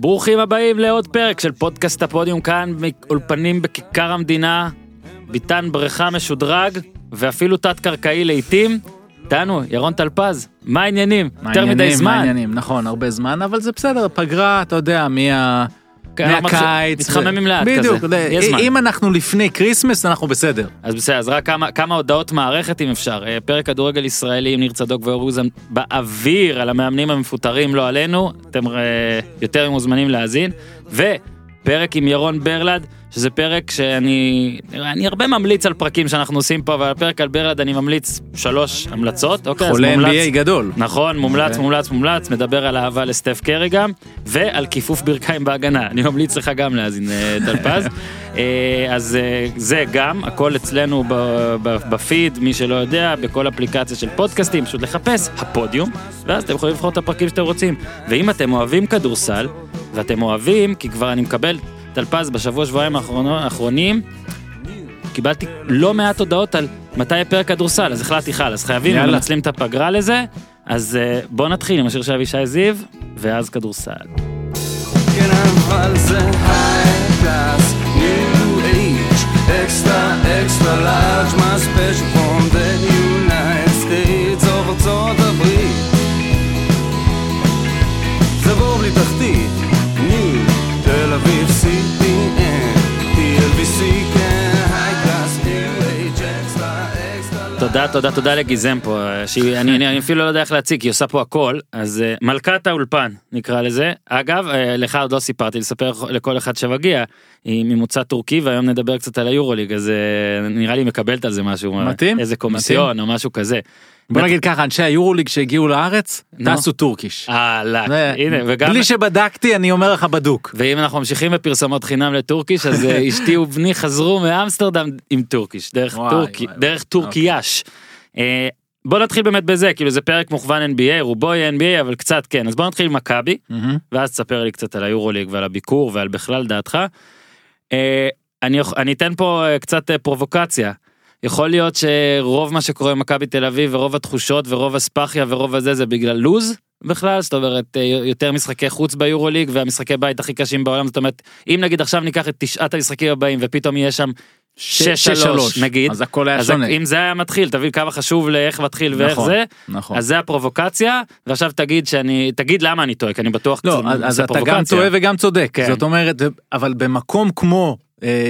ברוכים הבאים לעוד פרק של פודקאסט הפודיום כאן מאולפנים בכיכר המדינה, ביתן בריכה משודרג ואפילו תת-קרקעי לעיתים. איתנו, ירון טלפז, מה העניינים? יותר מדי העניינים? מה זמן. העניינים? נכון, הרבה זמן, אבל זה בסדר, פגרה, אתה יודע, מה... כן, מהקיץ. מתחממים לאט בדיוק, כזה, זמן. אם אנחנו לפני כריסמס, אנחנו בסדר. אז בסדר, אז רק כמה, כמה הודעות מערכת אם אפשר. אה, פרק כדורגל ישראלי עם ניר צדוק ואור אוזן באוויר על המאמנים המפוטרים, לא עלינו, אתם אה, יותר מוזמנים להאזין. ופרק עם ירון ברלד, שזה פרק שאני אני הרבה ממליץ על פרקים שאנחנו עושים פה, אבל הפרק על ברלד אני ממליץ שלוש המלצות. אוקיי, חולה מומלץ- NBA גדול. נכון, מומלץ, אוקיי. מומלץ, מומלץ, מדבר על אהבה לסטף קרי גם, ועל כיפוף ברכיים בהגנה. אני ממליץ לך גם להאזין, אה, טלפז. אה, אז אה, זה גם, הכל אצלנו בפיד, מי שלא יודע, בכל אפליקציה של פודקאסטים, פשוט לחפש הפודיום, ואז אתם יכולים לבחור את הפרקים שאתם רוצים. ואם אתם אוהבים כדורסל, ואתם אוהבים, כי כבר אני מקבל, טלפז, בשבוע שבועיים האחרונים, קיבלתי לא מעט הודעות על מתי יהיה פרק כדורסל, אז החלטתי חל, אז חייבים, יאללה. מנצלים את הפגרה לזה, אז אה, בוא נתחיל עם השיר של אבישי זיו, ואז כדורסל. כן אבל זה extra extra large, my special תודה, תודה, תודה לגיזם פה, אה, אני, אפילו לא יודע איך להציג, היא עושה פה הכל, אז אה, מלכת האולפן נקרא לזה. אגב, אה, לך עוד לא סיפרתי, לספר לכל אחד שמגיע, היא ממוצא טורקי, והיום נדבר קצת על היורוליג, אז אה, נראה לי מקבלת על זה משהו, מתאים, איזה קומיסיון או משהו כזה. בוא נגיד ככה, אנשי היורוליג שהגיעו לארץ. טסו טורקיש. הנה, וגם, בלי שבדקתי, אני אומר לך בדוק. ואם אנחנו ממשיכים בפרסומות חינם לטורקיש, אז אה, אשתי ובני חזרו מאמסטרדם עם טורקיש, דרך טורקיאש. אה, בוא נתחיל באמת בזה, כאילו זה פרק מוכוון NBA, רובו יהיה NBA, אבל קצת כן. אז בוא נתחיל עם מכבי. ואז תספר לי קצת על היורוליג ועל הביקור ועל בכלל דעתך. אה, אני, אתן פה קצת פרובוקציה. יכול להיות שרוב מה שקורה במכבי תל אביב ורוב התחושות ורוב הספאחיה ורוב הזה זה בגלל לוז בכלל זאת אומרת אה, יותר משחקי חוץ ביורוליג והמשחקי בית הכי קשים בעולם זאת אומרת אם נגיד עכשיו ניקח את תשעת המשחקים הבאים ופתאום יהיה שם 6-3 נגיד אז הכל היה אז שונה. אם זה היה מתחיל תבין כמה חשוב לאיך מתחיל ואיך נכון, זה נכון. אז זה הפרובוקציה ועכשיו תגיד שאני תגיד למה אני טועה כי אני בטוח לא, אז- אז אתה גם. טועה וגם צודק. כן. זאת אומרת, אבל במקום כמו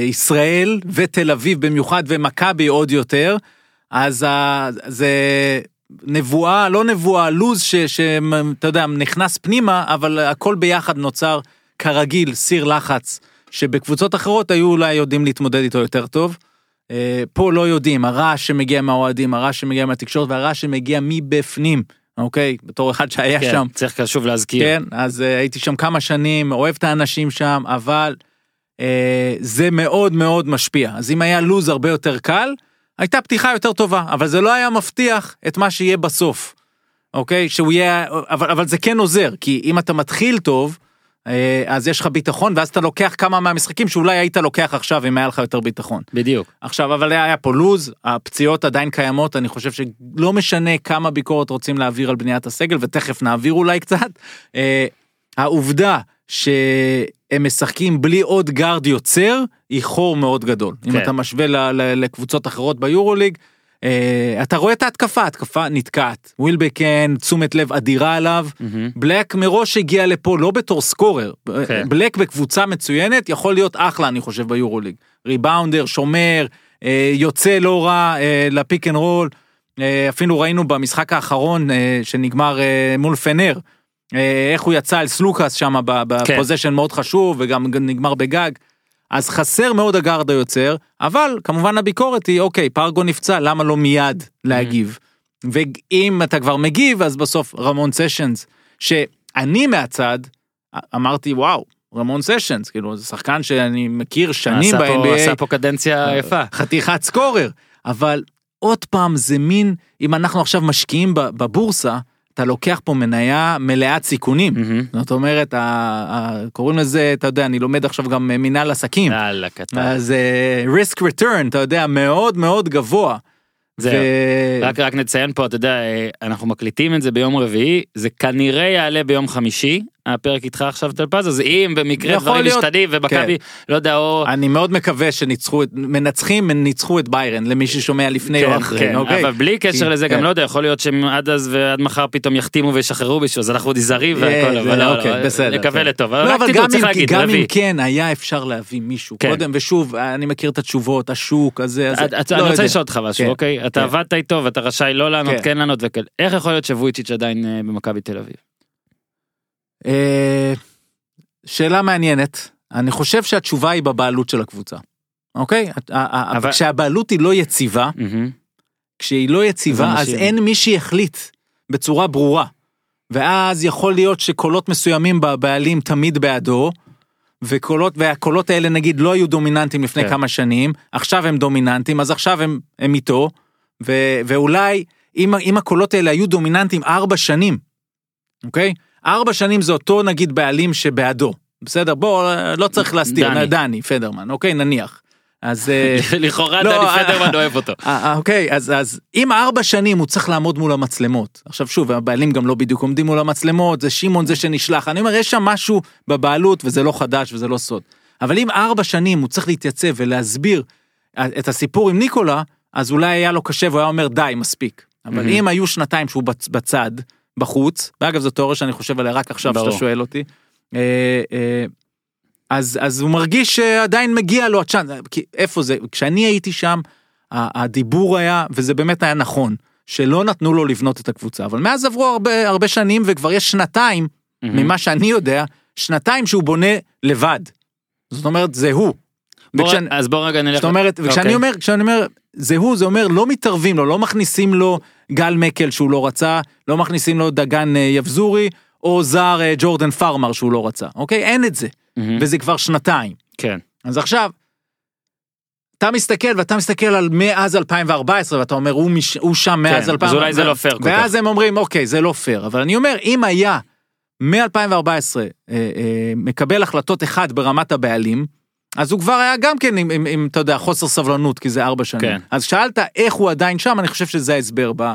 ישראל ותל אביב במיוחד ומכבי עוד יותר, אז זה נבואה, לא נבואה, לוז שאתה יודע, נכנס פנימה, אבל הכל ביחד נוצר כרגיל סיר לחץ, שבקבוצות אחרות היו אולי יודעים להתמודד איתו יותר טוב. אה, פה לא יודעים, הרעש שמגיע מהאוהדים, הרעש שמגיע מהתקשורת והרעש שמגיע מבפנים, אוקיי? בתור אחד שהיה כן, שם. צריך שוב להזכיר. כן, אז uh, הייתי שם כמה שנים, אוהב את האנשים שם, אבל זה מאוד מאוד משפיע. אז אם היה לוז הרבה יותר קל, הייתה פתיחה יותר טובה, אבל זה לא היה מבטיח את מה שיהיה בסוף. אוקיי? שהוא יהיה, אבל, אבל זה כן עוזר, כי אם אתה מתחיל טוב, uh, אז יש לך ביטחון, ואז אתה לוקח כמה מהמשחקים שאולי היית לוקח עכשיו אם היה לך יותר ביטחון. בדיוק. עכשיו, אבל היה פה לוז, הפציעות עדיין קיימות, אני חושב שלא משנה כמה ביקורת רוצים להעביר על בניית הסגל, ותכף נעביר אולי קצת. אה, העובדה שהם משחקים בלי עוד גארד יוצר, היא חור מאוד גדול. אם כן. אתה משווה ל- ל- לקבוצות אחרות ביורוליג, אה, אתה רואה את ההתקפה, ההתקפה נתקעת. ווילבקין, תשומת לב אדירה עליו. מהמם. בלאק מראש הגיע לפה לא בתור scorer, כן. בלאק בקבוצה מצוינת יכול להיות אחלה אני חושב ביורוליג. rebounder, שומר, אה, יוצא לא רע אה, ל pick and roll. אה, אפילו ראינו במשחק האחרון אה, שנגמר אה, מול פנאר, איך הוא יצא על סלוקאס שם ב position מאוד חשוב וגם נגמר בגג. אז חסר מאוד הגארד היוצר, אבל כמובן הביקורת היא אוקיי, פרגו נפצע, למה לא מיד להגיב? ואם אתה כבר מגיב, אז בסוף רמון סשנס, שאני מהצד, אמרתי וואו, רמון סשנס, כאילו זה שחקן שאני מכיר שנים ב-NBA, עשה פה קדנציה יפה. חתיכת סקורר, אבל עוד פעם זה מין, אם אנחנו עכשיו משקיעים בבורסה, אתה לוקח פה מניה מלאת סיכונים. מהמם. זאת אומרת, ה- ה- קוראים לזה, אתה יודע, אני לומד עכשיו גם אה, מנהל עסקים. יאללה קטן. אז אה, risk return, אתה יודע, מאוד מאוד גבוה. זהו. ו- רק רק נציין פה אתה יודע אה, אנחנו מקליטים את זה ביום רביעי זה כנראה יעלה ביום חמישי הפרק איתך עכשיו טלפז, אז אם במקרה דברים להיות. משתנים ומכבי, לא יודע, או... אני מאוד מקווה שניצחו את מנצחים ניצחו את ביירן למי ששומע לפני או אחרי כן, אוקיי. אבל בלי קשר כי- לזה, גם כן. לא יודע, יכול להיות שהם עד אז ועד מחר פתאום יחתימו וישחררו מישהו, אז אנחנו נזהרים והכל, אה, אבל לא, אוקיי, לא, בסדר, נקווה בסדר. לטוב, לא, אבל גם אם- להגיד, גם אם. כן היה אפשר להביא מישהו כן. קודם ושוב אני מכיר את התשובות השוק הזה לא אני רוצה. לשאול אותך משהו, כן, אוקיי? אתה כן. עבדת איתו ואתה רשאי לא לענות, כן. כן לענות וכאלה. איך יכול להיות שוויצ'יץ' עדיין אה, במכבי תל אביב? אה, שאלה מעניינת אני חושב שהתשובה היא בבעלות של הקבוצה. אוקיי? אבל- כשהבעלות היא לא יציבה. כשהיא לא יציבה אז אז אין מי שיחליט בצורה ברורה. ואז יכול להיות שקולות מסוימים בבעלים תמיד בעדו. וקולות והקולות האלה נגיד לא היו דומיננטיים לפני כן. כמה שנים עכשיו הם דומיננטיים אז עכשיו הם, הם איתו ו, ואולי אם, אם הקולות האלה היו דומיננטיים ארבע שנים. אוקיי ארבע שנים זה אותו נגיד בעלים שבעדו בסדר בוא לא צריך להסתיר דני. דני פדרמן אוקיי נניח. אז אה, לכאורה לא, דני אה, פדרמן אוהב אותו. אה, אה, אוקיי, אז, אז אם ארבע שנים הוא צריך לעמוד מול המצלמות, עכשיו שוב, הבעלים גם לא בדיוק עומדים מול המצלמות, זה שמעון זה שנשלח, אני אומר, יש שם משהו בבעלות וזה לא חדש וזה לא סוד. אבל אם ארבע שנים הוא צריך להתייצב ולהסביר אה, את הסיפור עם ניקולה, אז אולי היה לו קשה והוא היה אומר די, מספיק. אבל. אם היו שנתיים שהוא בצ- בצד, בחוץ, ואגב זו תיאוריה שאני חושב עליה רק עכשיו. שאתה שואל אותי, אה, אה, אז, אז הוא מרגיש שעדיין מגיע לו הצ'אנס, כי איפה זה, כשאני הייתי שם, הדיבור היה, וזה באמת היה נכון, שלא נתנו לו לבנות את הקבוצה, אבל מאז עברו הרבה, הרבה שנים וכבר יש שנתיים, מהמם. ממה שאני יודע, שנתיים שהוא בונה לבד. זאת אומרת, זה הוא. בוא- וכשאני- אז בוא רגע נלך. אומרת, וכשאני אוקיי. אומר, כשאני אומר, זה הוא, זה אומר, לא מתערבים לו, לא מכניסים לו גל מקל שהוא לא רצה, לא מכניסים לו דגן אה, יבזורי, או זר אה, ג'ורדן פארמר שהוא לא רצה, אוקיי? אין את זה, מהמם. וזה כבר שנתיים. כן. אז עכשיו, אתה מסתכל ואתה מסתכל על מאז 2014 ואתה אומר הוא, מש, הוא שם מאז כן, 2014. אז אולי זה לא פייר כל כך. ואז הם אומרים אוקיי זה לא פייר אבל אני אומר אם היה מ-2014 אה, אה, מקבל החלטות אחד ברמת הבעלים אז הוא כבר היה גם כן עם, עם, עם אתה יודע חוסר סבלנות כי זה ארבע שנים. כן. אז שאלת איך הוא עדיין שם אני חושב שזה ההסבר ב,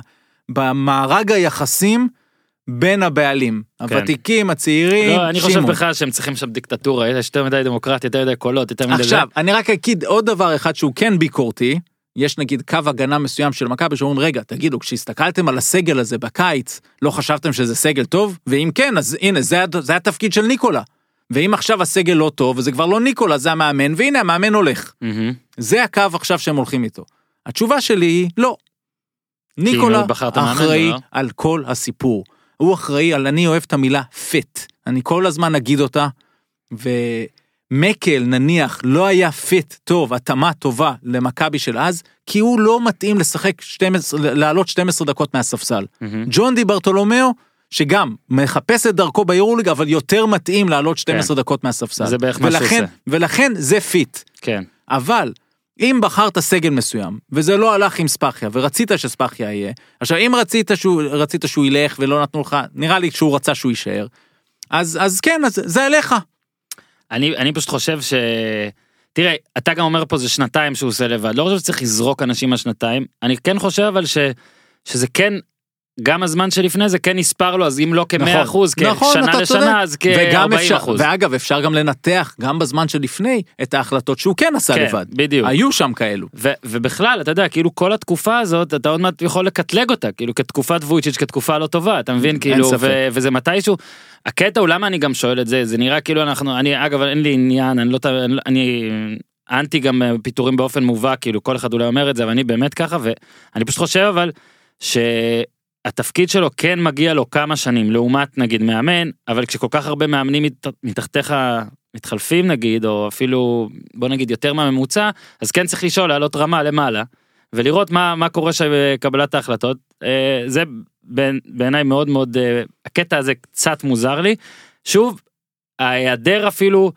במארג היחסים בין הבעלים הוותיקים הצעירים. לא, אני חושב שמעון. בכלל שהם צריכים שם דיקטטורה, יש יותר מדי דמוקרטיה, יותר מדי קולות, יותר מדי... זה. עכשיו, אני רק אגיד עוד דבר אחד שהוא כן ביקורתי, יש נגיד קו הגנה מסוים של מכבי שאומרים רגע תגידו כשהסתכלתם על הסגל הזה בקיץ לא חשבתם שזה סגל טוב ואם כן אז הנה זה, זה התפקיד של ניקולה. ואם עכשיו הסגל לא טוב וזה כבר לא ניקולה זה המאמן והנה המאמן הולך. מהמם. זה הקו עכשיו שהם הולכים איתו. התשובה שלי היא לא. ניקולה לא מאמן, אחראי לא? על כל הסיפור. הוא אחראי על, אני אוהב את המילה fit. אני כל הזמן אגיד אותה. ומקל נניח לא היה fit טוב, התאמה טובה למכבי של אז, כי הוא לא מתאים לשחק 12, לעלות 12 דקות מהספסל. מהמם. ג'ון די ברטולומיאו, שגם מחפש את דרכו ביורוליג, אבל יותר מתאים לעלות 12 דקות מהספסל. כן. זה בערך מה שהוא ולכן- עושה. ולכן זה fit. כן. אבל אם בחרת סגל מסוים וזה לא הלך עם קטש ורצית שספאחיה יהיה עכשיו אם רצית שהוא רצית שהוא ילך ולא נתנו לך נראה לי שהוא רצה שהוא יישאר אז אז כן אז זה אליך אני, אני פשוט חושב ש... תראה, אתה גם אומר פה זה שנתיים שהוא עושה לבד, לא חושב שצריך לזרוק אנשים על שנתיים, אני כן חושב אבל ש... שזה כן, גם הזמן שלפני זה כן נספר לו, אז אם לא כ-100 אחוז, נכון, כשנה לשנה, צודק. אז וגם כ-40 אפשר, אחוז. ואגב אפשר גם לנתח גם בזמן שלפני את ההחלטות שהוא כן עשה כן, לבד בדיוק. היו שם כאלו ו- ובכלל, אתה יודע, כאילו כל התקופה הזאת, אתה עוד מעט יכול לקטלג אותה, כאילו כתקופת וויצ'יץ' כתקופה לא טובה, אתה מבין? כאילו. ו- וזה מתישהו, הקטע הוא למה אני גם שואל את זה, זה נראה כאילו אנחנו, אני, אגב, אין לי עניין, אני לא, אני, אני אנטי גם פיטורים באופן מובהק, כאילו כל אחד אולי אומר את זה, אבל אני באמת ככה, ואני פשוט חושב אבל, שהתפקיד שלו כן מגיע לו כמה שנים, לעומת נגיד מאמן, אבל כשכל כך הרבה מאמנים מת, מתחתיך מתחלפים נגיד, או אפילו, בוא נגיד יותר מהממוצע, אז כן צריך לשאול, לעלות רמה למעלה. ולראות מה מה קורה שם בקבלת ההחלטות אה, זה בעיני- בעיניי מאוד מאוד אה, הקטע הזה קצת מוזר לי שוב ההיעדר אפילו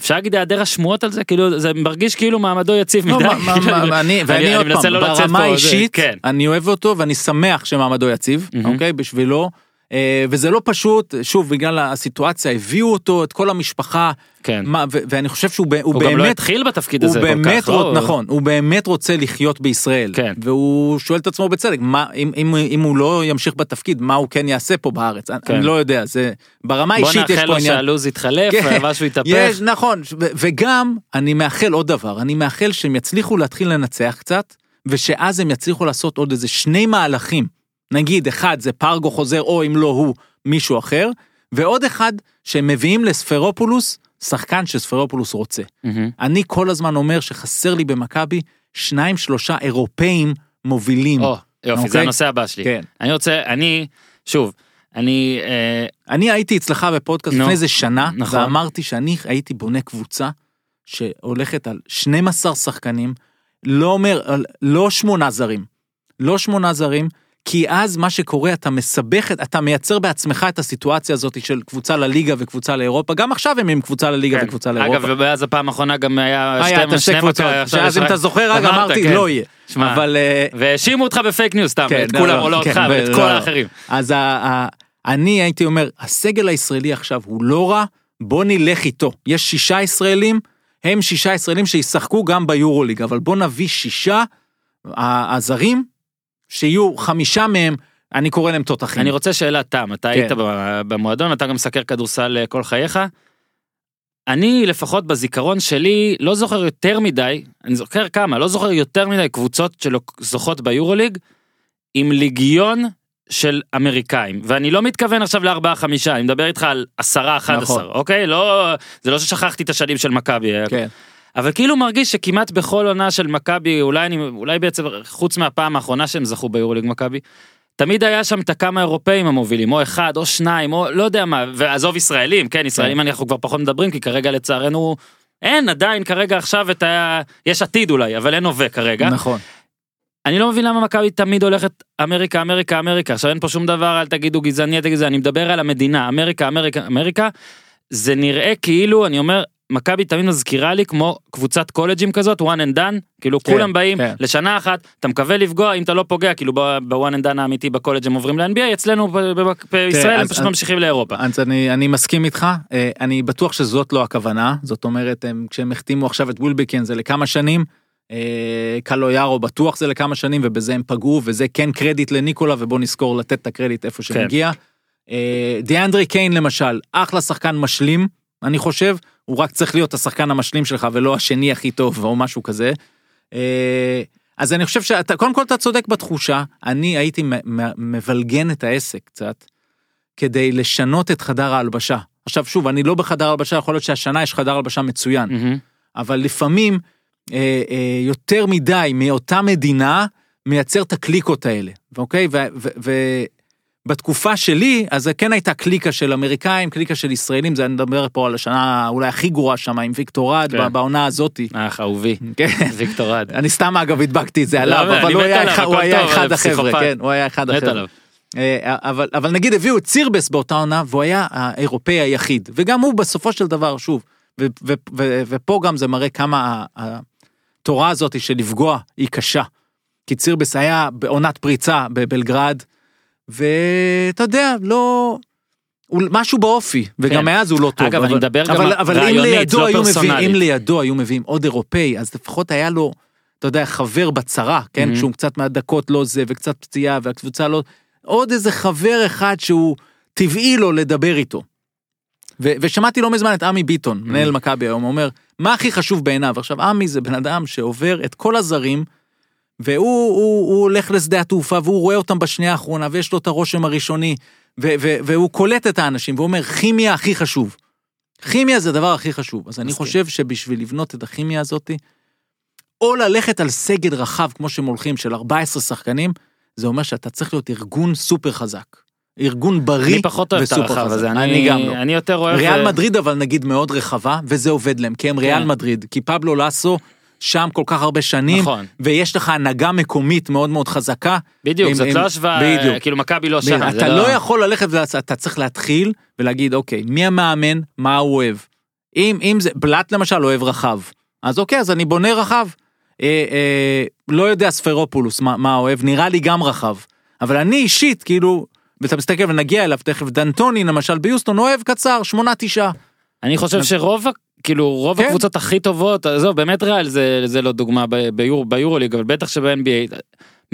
אפשר להגיד היעדר השמועות על זה כאילו זה מרגיש כאילו מעמדו יציב לא, מדי. ואני אני עוד פעם לא ברמה האישית כן. אני אוהב אותו ואני שמח שמעמדו יציב. אוקיי בשבילו וזה לא פשוט, שוב, בגלל הסיטואציה, הביאו אותו, את כל המשפחה, כן. מה, ו- ואני חושב שהוא ב- הוא הוא גם לא באמת, התחיל בתפקיד הוא הזה כל באמת, כך, לא? רוצ- נכון, הוא באמת רוצה לחיות בישראל. כן. והוא שואל את עצמו בצדק, מה, אם, אם, אם הוא לא ימשיך בתפקיד, מה הוא כן יעשה פה בארץ? כן. אני לא יודע, זה, ברמה בוא האישית יש נאחל פה לו עניין. שהלו"ז יתחלף, כן, משהו יתהפך. יש, נכון, ו- וגם אני מאחל עוד דבר, אני מאחל שהם יצליחו להתחיל לנצח קצת, ושאז הם יצליחו לעשות עוד איזה שני מהלכים. נגיד, אחד זה פרגו חוזר, או אם לא הוא, מישהו אחר, ועוד אחד שהם מביאים לספרופולוס, שחקן שספרופולוס רוצה. מהמם. אני כל הזמן אומר שחסר לי במכבי שניים שלושה אירופאים מובילים. או, יופי, זה אוקיי? הנושא הבא שלי. כן. אני רוצה, אני, שוב, אני, אה, אני הייתי אצלך בפודקאסט נו, לפני איזה שנה, נכון. ואמרתי שאני הייתי בונה קבוצה שהולכת על 12 שחקנים, לא אומר, לא שמונה זרים, לא שמונה זרים, כי אז מה שקורה, אתה מסבך, את- אתה מייצר בעצמך את הסיטואציה הזאת של קבוצה לליגה וקבוצה לאירופה, גם עכשיו הם עם קבוצה לליגה כן. וקבוצה לאירופה. אגב, ומאז הפעם האחרונה גם היה היה שתי- שני קבוצות, שאז אם אתה זוכר, רק אמרת, אמרתי, כן. לא יהיה. שמע, אבל... אה, והאשימו אותך ב fake news סתם, כן, את לא, כולם, לא, או לא כן, אותך, ואת לא, כל לא. האחרים. אז ה, ה, אני הייתי אומר, הסגל הישראלי עכשיו הוא לא רע, בוא נלך איתו. יש שישה ישראלים, הם שישה ישראלים שישחקו גם ביורוליג, אבל בוא נביא שישה ה- הזרים, שיהיו חמישה מהם, אני קורא להם תותחים. אני רוצה שאלת תם, אתה כן. היית במועדון, אתה גם מסקר כדורסל אה, כל חייך. אני לפחות בזיכרון שלי לא זוכר יותר מדי, אני זוכר כמה, לא זוכר יותר מדי קבוצות שזוכות ביורוליג עם ליגיון של אמריקאים ואני לא מתכוון עכשיו לארבעה חמישה אני מדבר איתך על עשרה אחד עשר נכון. אוקיי לא זה לא ששכחתי את השנים של מכבי כן. אבל כאילו מרגיש שכמעט בכל עונה של מכבי אולי אני אולי בעצם חוץ מהפעם האחרונה שהם זכו ביורוליג מכבי. תמיד היה שם את הכמה אירופאים המובילים או אחד או שניים או לא יודע מה ועזוב ישראלים כן ישראלים אנחנו כבר פחות מדברים כי כרגע לצערנו אין עדיין כרגע עכשיו את ה... יש עתיד אולי אבל אין הווה כרגע נכון. אני לא מבין למה מכבי תמיד הולכת אמריקה אמריקה אמריקה עכשיו אין פה שום דבר אל תגידו גזעני אל תגידו אני מדבר על המדינה אמריקה אמריקה אמריקה זה נראה כאילו אני אומר מכבי תמיד מזכירה לי כמו קבוצת קולג'ים כזאת one and done כאילו כן, כולם באים כן. לשנה אחת אתה מקווה לפגוע אם אתה לא פוגע כאילו בוואן and done האמיתי בקולג' הם עוברים ל-NBA אצלנו בישראל הם אז- פשוט אז- ממשיכים לאירופה. אז אני, אני מסכים איתך, אה, אני בטוח שזאת לא הכוונה, זאת אומרת, הם, כשהם החתימו עכשיו את ווילבקין זה לכמה שנים, אה, קלו יארו בטוח זה לכמה שנים, ובזה הם פגעו, וזה כן קרדיט לניקולה, ובוא נזכור לתת את הקרדיט איפה כן. שמגיע. אה, דיאנדרי קיין למשל, אחלה שחקן משלים, אני חושב, הוא רק צריך להיות השחקן המשלים שלך, ולא השני הכי טוב, או משהו כזה. אה, אז אני חושב שאתה, קודם כל אתה צודק בתחושה, אני הייתי מבלגן את העסק קצת, כדי לשנות את חדר ההלבשה. עכשיו שוב, אני לא בחדר ההלבשה, יכול להיות שהשנה יש חדר הלבשה מצוין, מהמם. אבל לפעמים אה, אה, יותר מדי מאותה מדינה מייצר את הקליקות האלה, אוקיי? ובתקופה שלי, אז זה כן הייתה קליקה של אמריקאים, קליקה של ישראלים, זה אני מדבר פה על השנה אולי הכי גרועה שם עם ויקטור רד, כן. בעונה הזאתי. אח אהובי כן. ויקטור רד. אני סתם אגב הדבקתי את זה לא, עליו, אבל הוא היה אחד- החבר'ה. כן, הוא היה אחד החבר'ה. אה, אבל, אבל נגיד הביאו את סירבס באותה עונה והוא היה האירופאי היחיד וגם הוא בסופו של דבר שוב ו, ו, ו, ופה גם זה מראה כמה התורה הזאת של לפגוע היא קשה. כי סירבס היה בעונת פריצה בבלגרד ואתה יודע לא. הוא משהו באופי וגם כן. מאז הוא לא טוב אגב, אני אבל, מדבר גם אבל, אבל אם רעיונית, לידו לא היו מביאים פרסונלית. אם לידו היו מביאים עוד אירופאי אז לפחות היה לו אתה יודע חבר בצרה כן Mhm. שהוא קצת מהדקות לא זה וקצת פציעה והקבוצה לא עוד איזה חבר אחד שהוא טבעי לו לדבר איתו. ו- ושמעתי לא מזמן את עמי ביטון, מנהל מכבי היום, אומר, מה הכי חשוב בעיניו? עכשיו, עמי זה בן אדם שעובר את כל הזרים, והוא הוא, הוא הולך לשדה התעופה, והוא רואה אותם בשנייה האחרונה, ויש לו את הרושם הראשוני, ו- ו- והוא קולט את האנשים, ואומר, כימיה הכי חשוב. כימיה זה הדבר הכי חשוב. אז אני מסכים. חושב שבשביל לבנות את הכימיה הזאת, או ללכת על סגל רחב, כמו שהם הולכים, של 14 שחקנים, זה אומר שאתה צריך להיות ארגון סופר חזק. ארגון בריא אני פחות אוהב את וסופר הרחב חזק. הזה, אני אני גם לא. אני יותר אוהב... ריאל אה, מדריד אבל נגיד מאוד רחבה, וזה עובד להם, כי הם ריאל כן. מדריד, כי פבלו לאסו שם כל כך הרבה שנים, נכון. ויש לך הנהגה מקומית מאוד מאוד חזקה. בדיוק, הם- זאת הם- לא השוואה, בדיוק. כאילו מכבי לא שם. אתה לא יכול ללכת, אתה צריך להתחיל ולהגיד, אוקיי, מי המאמן, מה הוא אוהב. אם, אם זה, בלאט למשל אוהב רחב, אז אוקיי, אז אני בונה רחב. אה, אה, לא יודע ספרופולוס מה, מה אוהב, נראה לי גם רחב. אבל אני אישית, כאילו, ואתה מסתכל ונגיע אליו תכף, דנטוני למשל ביוסטון אוהב קצר, שמונה תשעה. אני חושב שרוב, כאילו, רוב כן. הקבוצות הכי טובות, עזוב, באמת ריאל זה, זה לא דוגמה ב- ביור, ביורוליג, אבל בטח שב-NBA.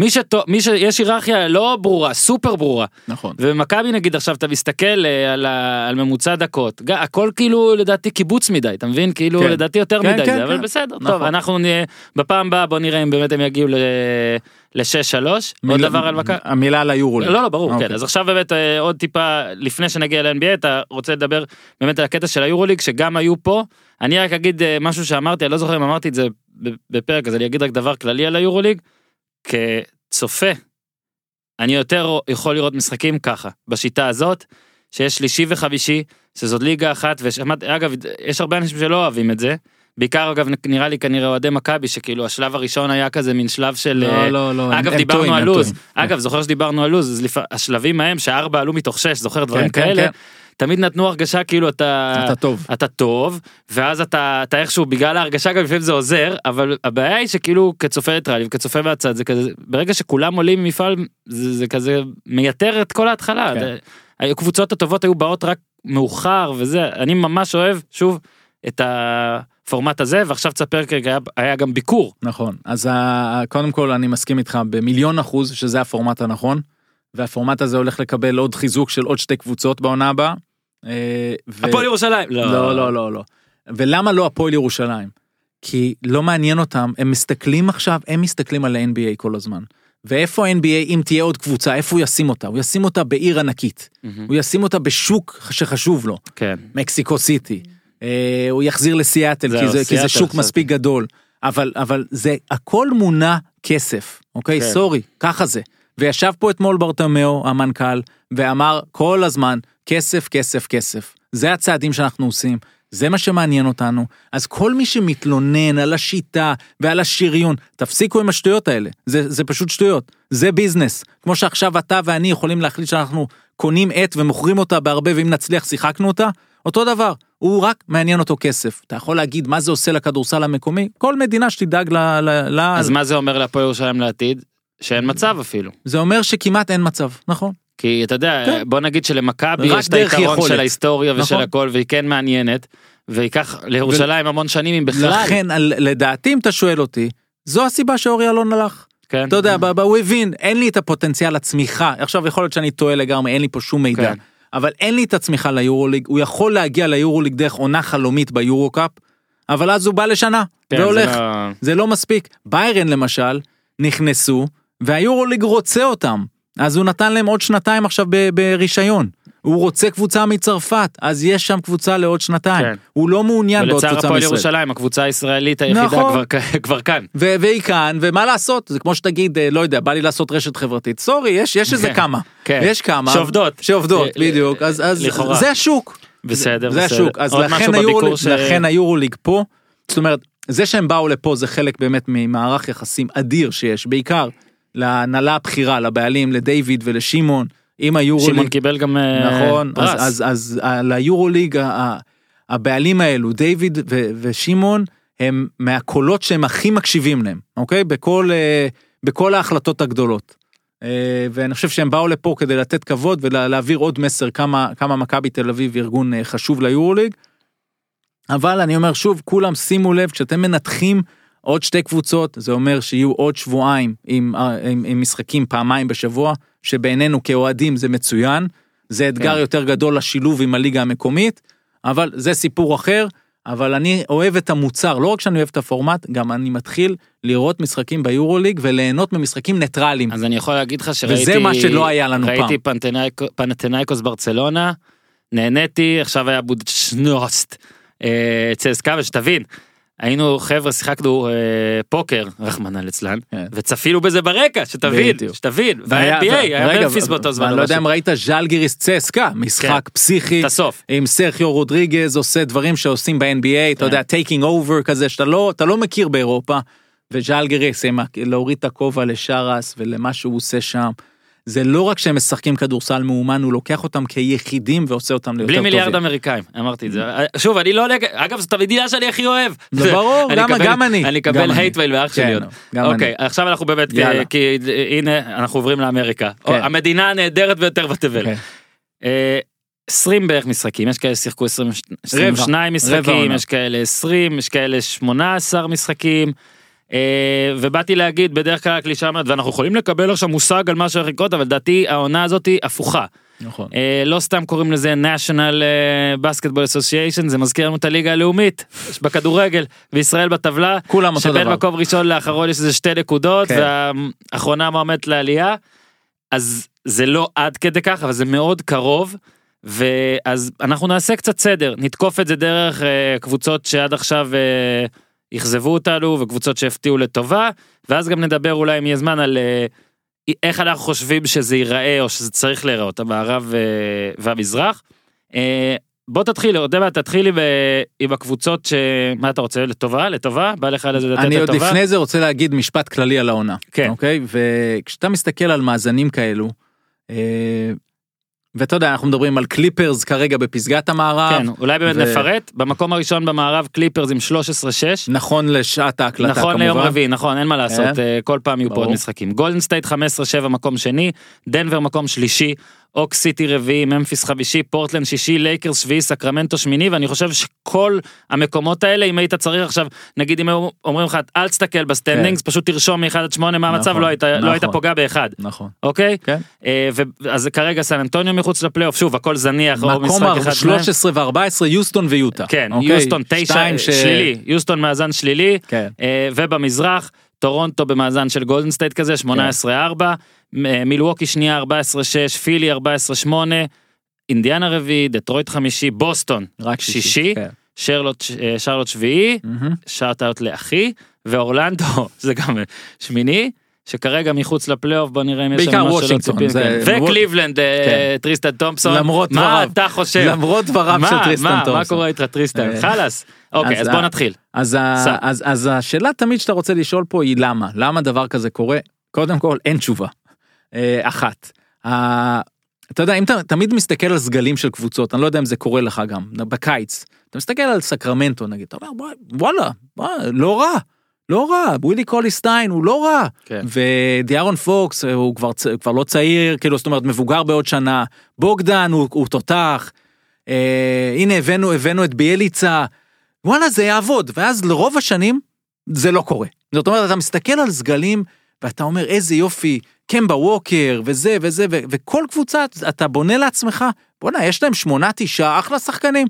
מי שטוב, מי שיש היררכיה לא ברורה, סופר ברורה. נכון. ובמכבי נגיד עכשיו אתה מסתכל אה, על, ה, על ממוצע דקות, הכל כאילו לדעתי קיבוץ מדי, אתה מבין? כאילו כן. לדעתי יותר כן, מדי כן, זה, אבל כן. בסדר, נכון. טוב, אנחנו נהיה, בפעם הבאה בוא נראה אם באמת הם יגיעו ל-6-3, עוד מילה- דבר על מכבי. המילה על היורו. לא, לא, ברור, אוקיי. כן. אז עכשיו באמת אה, עוד טיפה, לפני שנגיע ל-NBA, אתה רוצה לדבר באמת על הקטע של היורוליג, שגם היו פה. אני רק אגיד אה, משהו שאמרתי, אני לא זוכר אם אמרתי את זה בפרק, אז אני אגיד רק דבר כללי על היורוליג. כצופה, אני יותר יכול לראות משחקים ככה, בשיטה הזאת, שיש שלישי וחמישי, שזאת ליגה אחת, ושמעתי, אגב, יש הרבה אנשים שלא אוהבים את זה. בעיקר אגב נראה לי כנראה אוהדי מכבי שכאילו השלב הראשון היה כזה מין שלב של אה, לא, לא, לא. אגב הם דיברנו טועים, על הם לוז, טועים. אגב זוכר שדיברנו על לוז, אז לפ... השלבים ההם שארבע עלו מתוך שש, זוכר דברים כן, כאלה, כן. תמיד נתנו הרגשה כאילו אתה, אתה טוב. אתה טוב, ואז אתה, אתה איכשהו בגלל ההרגשה גם לפעמים זה עוזר, אבל הבעיה היא שכאילו כצופה ניטרלי וכצופה מהצד זה כזה, ברגע שכולם עולים ממפעל זה, זה כזה מייתר את כל ההתחלה. כן. הקבוצות הטובות היו באות רק מאוחר וזה, אני ממש אוהב, שוב, את הפורמט הזה, ועכשיו תספר כרגע היה, גם ביקור. נכון. אז קודם כל אני מסכים איתך במיליון אחוז שזה הפורמט הנכון. והפורמט הזה הולך לקבל עוד חיזוק של עוד שתי קבוצות בעונה הבאה. אה, ו- הפועל ירושלים. לא, לא, לא, לא. ולמה לא הפועל ירושלים? כי לא מעניין אותם, הם מסתכלים עכשיו, הם מסתכלים על ה-NBA כל הזמן. ואיפה ה-NBA, אם תהיה עוד קבוצה, איפה הוא ישים אותה? הוא ישים אותה בעיר ענקית. מהמם. הוא ישים אותה בשוק שחשוב לו. כן. מקסיקו סיטי. אה, הוא יחזיר לסיאטל, כי זה, כי סיאטל זה שוק עכשיו. מספיק גדול. אבל, אבל זה הכל מונע כסף, אוקיי? כן. סורי, ככה זה. וישב פה אתמול ברטמיאו, המנכ"ל, ואמר כל הזמן, כסף, כסף, כסף. זה הצעדים שאנחנו עושים, זה מה שמעניין אותנו. אז כל מי שמתלונן על השיטה ועל השריון, תפסיקו עם השטויות האלה. זה, זה פשוט שטויות. זה ביזנס. כמו שעכשיו אתה ואני יכולים להחליט שאנחנו קונים עט ומוכרים אותה בהרבה, ואם נצליח שיחקנו אותה, אותו דבר. הוא רק מעניין אותו כסף. אתה יכול להגיד מה זה עושה לכדורסל המקומי? כל מדינה שתדאג ל... ל, ל אז מה זה אומר להפועל ירושלים לעתיד? שאין מצב אפילו. זה אומר שכמעט אין מצב, נכון? כי אתה יודע, כן. בוא נגיד שלמכבי יש את היתרון יכולת. של ההיסטוריה ושל נכון. הכל, והיא כן מעניינת, וייקח לירושלים המון שנים אם בכלל. לכן, על- לדעתי, אם אתה שואל אותי, זו הסיבה שאורי אלון הלך. כן. אתה יודע, ב- הוא הבין, אין לי את הפוטנציאל הצמיחה. עכשיו, יכול להיות שאני טועה לגמרי, אין לי פה שום מידע. כן. אבל אין לי את הצמיחה ליורוליג, הוא יכול להגיע ליורוליג דרך עונה חלומית ביורו-קאפ, אבל אז הוא בא לשנה, כן, זה והולך. לא- זה לא מספיק. ביירן למשל, נכנסו, והיורוליג רוצה אותם. אז הוא נתן להם עוד שנתיים עכשיו ברישיון. הוא רוצה קבוצה מצרפת, אז יש שם קבוצה לעוד שנתיים. כן. הוא לא מעוניין בעוד ולצער קבוצה הפועל מישראל. ירושלים, הקבוצה הישראלית היחידה נכון. כבר כבר כאן. ו- והיא כאן, ומה לעשות? זה כמו שתגיד, אה, לא יודע, בא לי לעשות רשת חברתית. סורי, יש, יש איזה כן, כמה. כן. יש כמה. שעובדות. שעובדות, ל- בדיוק. אז, אז לכאורה. זה השוק. בסדר, זה בסדר. השוק. אז לכן בביקור ש- לכן היורוליג פה, זאת אומרת, זה שהם באו לפה זה חלק באמת ממערך יחסים אדיר שיש, בעיקר להנהלה הבכירה, לבעלים, לדיוויד ולשמעון, עם היורוליג. שמעון קיבל גם אה, נכון, פרס. אז, אז, אז ה- ליורוליג, ה- ה- הבעלים האלו, דיוויד ו- ושמעון, הם מהקולות שהם הכי מקשיבים להם, אוקיי? בכל, אה, בכל ההחלטות הגדולות. אה, ואני חושב שהם באו לפה כדי לתת כבוד ולהעביר עוד מסר כמה, כמה מכבי תל אביב ארגון אה, חשוב ליורוליג. אבל אני אומר שוב, כולם שימו לב, כשאתם מנתחים עוד שתי קבוצות, זה אומר שיהיו עוד שבועיים עם, עם, עם משחקים פעמיים בשבוע, שבעינינו כאוהדים זה מצוין. זה אתגר כן. יותר גדול לשילוב עם הליגה המקומית, אבל זה סיפור אחר. אבל אני אוהב את המוצר, לא רק שאני אוהב את הפורמט, גם אני מתחיל לראות משחקים ביורוליג וליהנות ממשחקים ניטרליים. אז אני יכול להגיד לך שראיתי... וזה מה שלא היה לנו פעם. ראיתי פנתנייקו- פנתנייקוס ברצלונה, נהניתי, עכשיו היה בודוצ'נוסט אה, צסקה, ושתבין, היינו חבר'ה, שיחקנו אה, פוקר, רחמנא ליצלן, כן. וצפינו בזה ברקע, שתבין, בדיוק. שתבין, והיה- וה-NBA היה רגע, ממפיס באותו זמן. ואני לא יודע אם ראית ז'לגיריס צסקה, משחק פסיכי. את הסוף. עם סרחיו רודריגז עושה דברים שעושים ב-NBA, אתה יודע, taking over כזה, שאתה לא, אתה לא מכיר באירופה. ה- להוריד את הכובע לשאראס ולמה שהוא עושה שם. זה לא רק שהם משחקים כדורסל מאומן, הוא לוקח אותם כיחידים ועושה אותם ליותר בלי טובים. מיליארד אמריקאים, אמרתי את זה. שוב, אני לא נגד, אגב זאת המדינה שאני הכי אוהב. זה ברור, אני גם- אני. אני אקבל אני. הייטוויל מאח שלי כן, עוד. אוקיי. עכשיו אנחנו באמת, יאללה. כי הנה אנחנו עוברים לאמריקה. כן. המדינה הנהדרת ביותר בתבל. כן. אה, 20 בערך משחקים, יש כאלה שיחקו 20 22 רבע משחקים. יש כאלה 20, יש כאלה 18 משחקים. אה, ובאתי להגיד בדרך כלל הקלישה אומרת ואנחנו יכולים לקבל עכשיו מושג על מה שהולך לקרות אבל לדעתי העונה הזאת היא הפוכה. נכון. אה, לא סתם קוראים לזה national אה, basketball association זה מזכיר לנו את הליגה הלאומית בכדורגל וישראל בטבלה כולם אותו שבין דבר. מקום ראשון לאחרון יש איזה שתי נקודות כן. והאחרונה מועמדת לעלייה. אז זה לא עד כדי כך אבל זה מאוד קרוב. ואז אנחנו נעשה קצת סדר נתקוף את זה דרך אה, קבוצות שעד עכשיו אה, אכזבו אותנו וקבוצות שהפתיעו לטובה ואז גם נדבר אולי אם יהיה זמן על אה, איך אנחנו חושבים שזה ייראה או שזה צריך להיראות המערב אה, והמזרח. אה, בוא תתחיל, אתה יודע מה, תתחילי ב- עם הקבוצות שמה אתה רוצה לטובה לטובה בא לך לתת אני עוד לטובה. לפני זה רוצה להגיד משפט כללי על העונה. כן. אוקיי? וכשאתה מסתכל על מאזנים כאלו, ואתה יודע, אנחנו מדברים על קליפרס כרגע בפסגת המערב. כן, אולי באמת ו- נפרט במקום הראשון במערב קליפרס עם 13-6. נכון לשעת ההקלטה נכון כמובן. ליום רביעי נכון אין מה לעשות כן. אה, כל פעם יהיו פה. עוד משחקים גולדן סטייט 15-7 מקום שני דנבר מקום שלישי אוק סיטי רביעי ממפיס חמישי פורטלנד שישי לייקרס שביעי סקרמנטו שמיני ואני חושב שכל המקומות האלה אם היית צריך עכשיו נגיד אם היו אומרים לך אל תסתכל ב standings פשוט תרשום מ-1 עד 8 מה המצב נכון, לא היית לא היית נכון. פוגע באחד נכון. אוקיי כן. אה, ו- אז כרגע סן אנטוניו מחוץ לפלייאוף שוב הכל זניח או מקום משחק אחד מהם. 13 ו-14 יוסטון ויוטה. כן, אוקיי? יוסטון תשע, שתיים ש- שלילי, יוסטון מאזן שלילי, כן. אה, ובמזרח, טורונטו במאזן של גולדן סטייט כזה, 18-4, מ- מילווקי שנייה 14-6, פילי 14-8, אינדיאנה רביעי, דטרויט חמישי, בוסטון רק שישי, כן. שרלוט, אה, שרלוט שביעי, מהמם. shout out לאחי, ואורלנדו, זה גם אה, שמיני. שכרגע מחוץ לפלייאוף בוא נראה אם יש לנו משהו שלא ציפינו. וקליבלנד אה, כן. טריסטן תומפסון למרות מה דבריו. אתה חושב למרות דבריו מה, של טריסטן מה, מה תומפסון. קורה איתך טריסטן אה, חלאס אוקיי אז בוא נתחיל אז, השאלה תמיד שאתה רוצה לשאול פה היא למה למה דבר כזה קורה קודם כל אין תשובה. אה, אחת. אתה יודע אם אתה תמיד מסתכל על סגלים של קבוצות אני לא יודע אם זה קורה לך גם בקיץ אתה מסתכל על סקרמנטו נגיד אתה אומר "בוא, וואלה לא רע לא רע ווילי קוליסטיין הוא לא רע כן. ודיארון פוקס אה, הוא כבר, כבר לא צעיר כאילו זאת אומרת מבוגר בעוד שנה בוגדן הוא, הוא תותח. אה, הנה הבאנו הבאנו את ביאליצה וואלה זה יעבוד ואז לרוב השנים זה לא קורה. זאת אומרת אתה מסתכל על סגלים ואתה אומר איזה יופי קמבה ווקר וזה וזה ו- וכל קבוצה אתה בונה לעצמך בואנה יש להם שמונה תשעה אחלה שחקנים.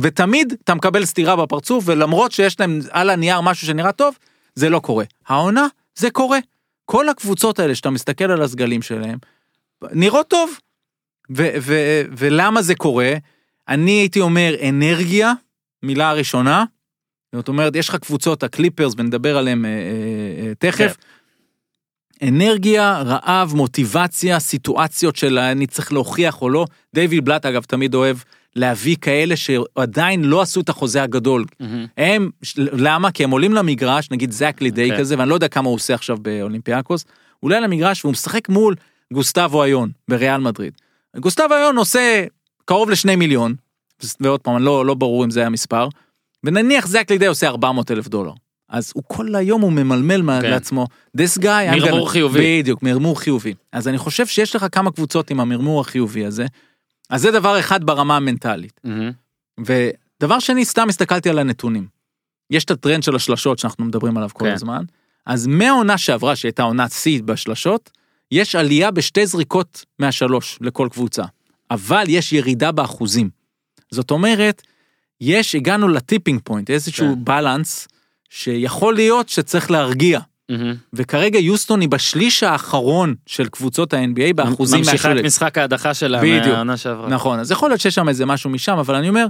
ותמיד אתה מקבל סטירה בפרצוף ולמרות שיש להם על הנייר משהו שנראה טוב זה לא קורה. העונה זה קורה. כל הקבוצות האלה שאתה מסתכל על הסגלים שלהם נראות טוב. ו- ו- ולמה זה קורה? אני הייתי אומר אנרגיה, מילה הראשונה. זאת אומרת, יש לך קבוצות, הקליפרס, ונדבר עליהם אה, אה, אה, תכף. אנרגיה, רעב, מוטיבציה, סיטואציות של אני צריך להוכיח או לא. דיוויד בלאט, אגב, תמיד אוהב להביא כאלה שעדיין לא עשו את החוזה הגדול. מהמם. הם, למה? כי הם עולים למגרש, נגיד זק לידי כן. כזה, ואני לא יודע כמה הוא עושה עכשיו באולימפיאקוס, הוא עולה למגרש והוא משחק מול גוסטבו איון בריאל מדריד. גוסטבו איון עושה קרוב לשני מיליון, ועוד פעם, לא, לא ברור אם זה היה מספר, ונניח זק לידי עושה 400 אלף דולר. אז הוא כל היום הוא ממלמל כן. כן. לעצמו, this guy, מרמור gonna-" חיובי. בדיוק, מרמור חיובי. אז אני חושב שיש לך כמה קבוצות עם המרמור החיובי הזה, אז זה דבר אחד ברמה המנטלית. מהמם. ודבר שני, סתם הסתכלתי על הנתונים. יש את הטרנד של השלשות שאנחנו מדברים עליו כל כן. הזמן, אז מהעונה שעברה, שהייתה עונת שיא בשלשות, יש עלייה בשתי זריקות מהשלוש לכל קבוצה, אבל יש ירידה באחוזים. זאת אומרת, יש, הגענו ל tipping point, איזשהו כן. balance, שיכול להיות שצריך להרגיע. וכרגע יוסטון היא בשליש האחרון של קבוצות ה-NBA באחוזים ממשיכה את. משחק ההדחה שלה. מהעונה שעברה. נכון, אז יכול להיות שיש שם איזה משהו משם, אבל אני אומר,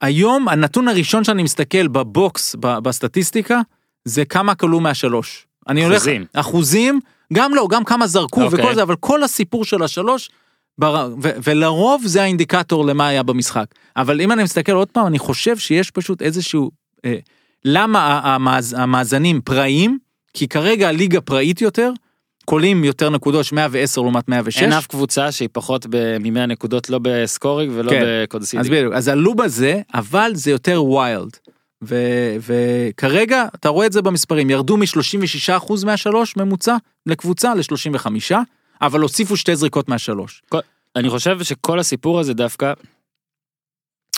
היום הנתון הראשון שאני מסתכל בבוקס, בסטטיסטיקה, זה כמה כלו מהשלוש. אני הולך, אחוזים. אחוזים, גם לא, גם כמה זרקו אוקיי. וכל זה, אבל כל הסיפור של השלוש, בר... ו- ולרוב זה האינדיקטור למה היה במשחק. אבל אם אני מסתכל עוד פעם, אני חושב שיש פשוט איזשהו, אה, למה המאז... המאזנים פראיים? כי כרגע הליגה פראית יותר, קולים יותר נקודות, יש 110 לעומת 106. אין אף קבוצה שהיא פחות מ-100 נקודות, לא ב scoring ולא כן. בקווד סיטי. אז בדיוק, אז עלו בזה, אבל זה יותר wild. ו- וכרגע אתה רואה את זה במספרים ירדו מ-36% מהשלוש ממוצע לקבוצה ל-35 אבל הוסיפו שתי זריקות מהשלוש. אני חושב שכל הסיפור הזה דווקא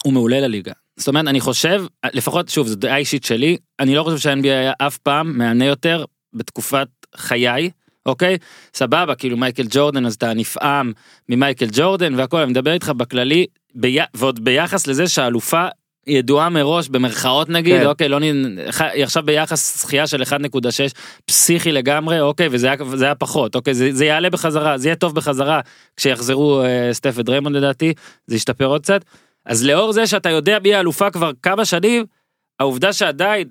הוא מעולה לליגה. זאת אומרת, אני חושב, לפחות, שוב, זו דעה אישית שלי, אני לא חושב שה-NBA היה אף פעם מהנה יותר בתקופת חיי, אוקיי? סבבה, כאילו מייקל ג'ורדן, אז אתה נפעם ממייקל ג'ורדן והכל, אני מדבר איתך בכללי, בי... ועוד ביחס לזה שהאלופה ידועה מראש במרכאות נגיד כן. אוקיי לא נ... היא עכשיו ביחס זכייה של 1.6 פסיכי לגמרי אוקיי וזה היה, זה היה פחות אוקיי זה, זה יעלה בחזרה זה יהיה טוב בחזרה כשיחזרו אה, סטף ודריימונד לדעתי זה ישתפר עוד קצת אז לאור זה שאתה יודע מי האלופה כבר כמה שנים העובדה שעדיין.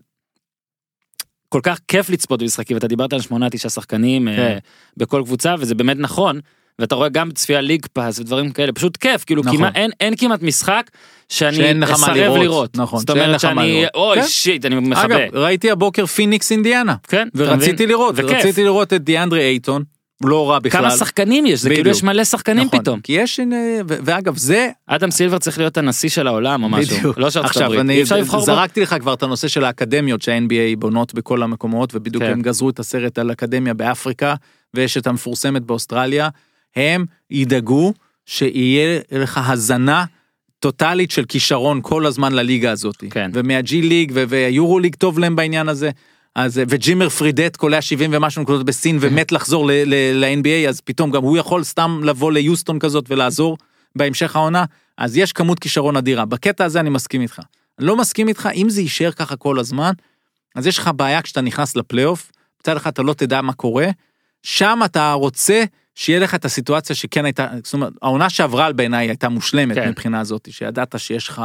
כל כך כיף לצפות במשחקים ואתה דיברת על שמונה תשעה שחקנים כן. אה, בכל קבוצה וזה באמת נכון ואתה רואה גם צפייה League Pass ודברים כאלה פשוט כיף כאילו נכון. כמעט אין אין כמעט משחק שאני אסרב לראות. לראות נכון, זאת אומרת שאני. אוי כן. shit אני מכבה אגב ראיתי הבוקר פיניקס אינדיאנה כן ורציתי? לראות וכיף. רציתי לראות את דיאנדרה אייטון לא רע בכלל. כמה שחקנים יש זה כאילו בדיוק. יש מלא שחקנים נכון, פתאום כי יש ו- ואגב זה אדם סילבר צריך להיות הנשיא של העולם או משהו בדיוק. לא של ארצות עכשיו הברית אני לבחור בו זרקתי לך כבר את הנושא של האקדמיות שה-NBA בונות בכל המקומות ובדיוק כן. הם גזרו את הסרט על אקדמיה באפריקה ויש את המפורסמת באוסטרליה הם ידאגו שיהיה לך הזנה טוטאלית של כישרון כל הזמן לליגה הזאת כן. ומהג'י ליג והיורו ליג טוב להם בעניין הזה. אז וג'ימר פרידט קולע 70 ומשהו נקודות בסין ומת לחזור ל-NBA אז פתאום גם הוא יכול סתם לבוא ליוסטון כזאת ולעזור בהמשך העונה אז יש כמות כישרון אדירה בקטע הזה אני מסכים איתך. אני לא מסכים איתך אם זה יישאר ככה כל הזמן אז יש לך בעיה כשאתה נכנס לפלייאוף מצד אחד אתה לא תדע מה קורה שם אתה רוצה שיהיה לך את הסיטואציה שכן הייתה זאת אומרת העונה שעברה בעיניי הייתה מושלמת כן. מבחינה הזאת שידעת שיש לך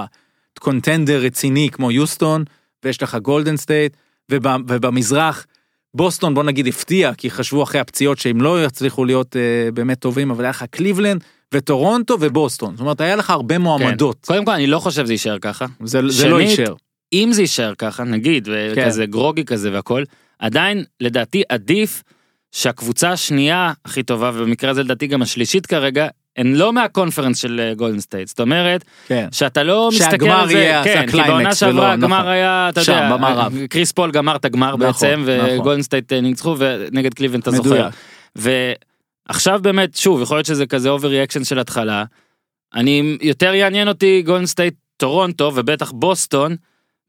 contender רציני כמו יוסטון ויש לך גולדן סטייט ובמזרח בוסטון בוא נגיד הפתיע כי חשבו אחרי הפציעות שהם לא יצליחו להיות אה, באמת טובים אבל היה לך קליבלנד וטורונטו ובוסטון זאת אומרת היה לך הרבה כן. מועמדות קודם כל אני לא חושב זה יישאר ככה זה, זה לא שנית, יישאר אם זה יישאר ככה נגיד כן. וכזה גרוגי כזה והכל עדיין לדעתי עדיף שהקבוצה השנייה הכי טובה ובמקרה הזה לדעתי גם השלישית כרגע הן לא מהקונפרנס של גולדן סטייט זאת אומרת כן שאתה לא מסתכל שהגמר על זה יהיה כן כי בעונה שעברה הגמר נכון. היה אתה שם, יודע במערב. קריס פול גמר את הגמר נכון, בעצם נכון. וגולדן סטייט אה, ניצחו ונגד קליבלנד אתה זוכר. ועכשיו באמת שוב יכול להיות שזה כזה over reaction של התחלה. אני יותר יעניין אותי גולדן סטייט טורונטו ובטח בוסטון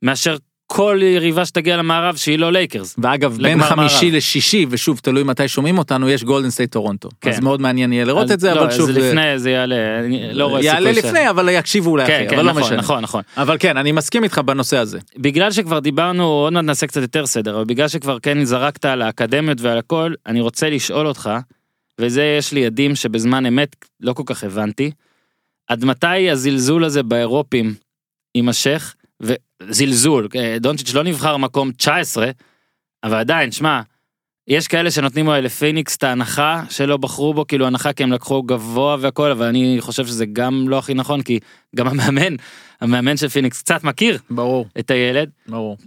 מאשר כל יריבה שתגיע למערב שהיא לא לייקרס. ואגב בין חמישי מערב. לשישי ושוב תלוי מתי שומעים אותנו יש גולדן סטייט טורונטו כן. אז מאוד מעניין יהיה לראות אז את זה לא, אבל שוב זה לפני זה יעלה לא רואה יעלה סיכוי ש- לפני אבל יקשיבו אולי כן אחרי כן אבל לא נכון משנה נכון נכון אבל כן אני מסכים איתך בנושא הזה בגלל שכבר דיברנו עוד מעט נעשה קצת יותר סדר אבל בגלל שכבר כן זרקת על האקדמיות ועל הכל אני רוצה לשאול אותך וזה יש לי עדים שבזמן אמת לא כל כך הבנתי עד מתי הזלזול הזה באירופים יימשך אה, דונצ'יץ' לא נבחר מקום 19 אבל עדיין שמע. יש כאלה שנותנים לו לפיניקס את ההנחה שלא בחרו בו כאילו הנחה כי הם לקחו גבוה והכל אבל אני חושב שזה גם לא הכי נכון כי גם המאמן המאמן של פיניקס קצת מכיר ברור את הילד ברור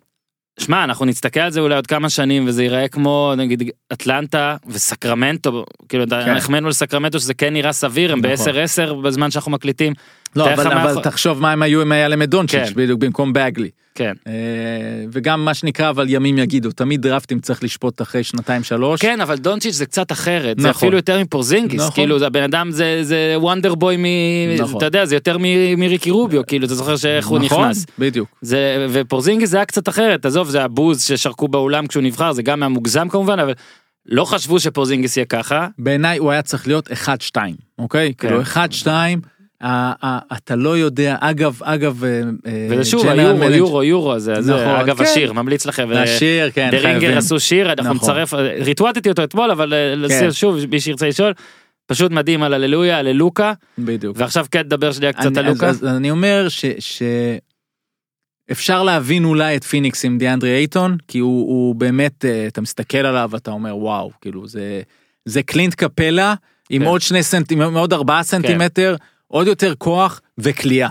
שמע אנחנו נסתכל על זה אולי עוד כמה שנים וזה ייראה כמו נגיד אטלנטה וסקרמנטו כאילו כן. החמאנו לסקרמנטו שזה כן נראה סביר הם נכון. ב-10 10 בזמן שאנחנו מקליטים. לא אבל, אבל יכול- תחשוב מה הם היו אם היה להם את דונצ'יץ' כן. בדיוק במקום באגלי כן. אה, וגם מה שנקרא אבל ימים יגידו תמיד דראפטים צריך לשפוט אחרי שנתיים שלוש כן אבל דונצ'יץ' זה קצת אחרת זה נכון. אפילו יותר מפורזינגיס נכון. כאילו זה הבן אדם זה זה וונדר בוי מ... נכון. אתה יודע זה יותר מ- מריקי רוביו כאילו אתה זוכר שאיך הוא נכון, נכנס. בדיוק זה ופורזינגיס זה היה קצת אחרת עזוב זה הבוז ששרקו באולם כשהוא נבחר זה גם היה מוגזם כמובן אבל לא חשבו שפורזינגיס יהיה ככה בעיניי הוא היה צריך להיות 1-2 אוקיי כן. כאילו 1-2 ה- ה- אתה לא יודע אגב אגב אה, אה, וזה שוב General היורו יורו יורו זה זה נכון, אגב כן. השיר ממליץ לכם. השיר כן דרינגר. עשו שיר אנחנו נכון. נצרף ריטואטתי אותו אתמול אבל אה, כן. שוב מי שירצה לשאול. פשוט מדהים על הללויה על לוקה בדיוק ועכשיו כן תדבר שנייה קצת על לוקה. אז אני אומר ש... ש... אפשר להבין אולי את פיניקס עם דיאנדרי אייטון כי הוא, הוא באמת אה, אתה מסתכל עליו ואתה אומר וואו כאילו זה זה קלינט קפלה עם כן. עוד שני סנטימטר עם עוד ארבעה סנטימטר עוד יותר כוח וכליאה.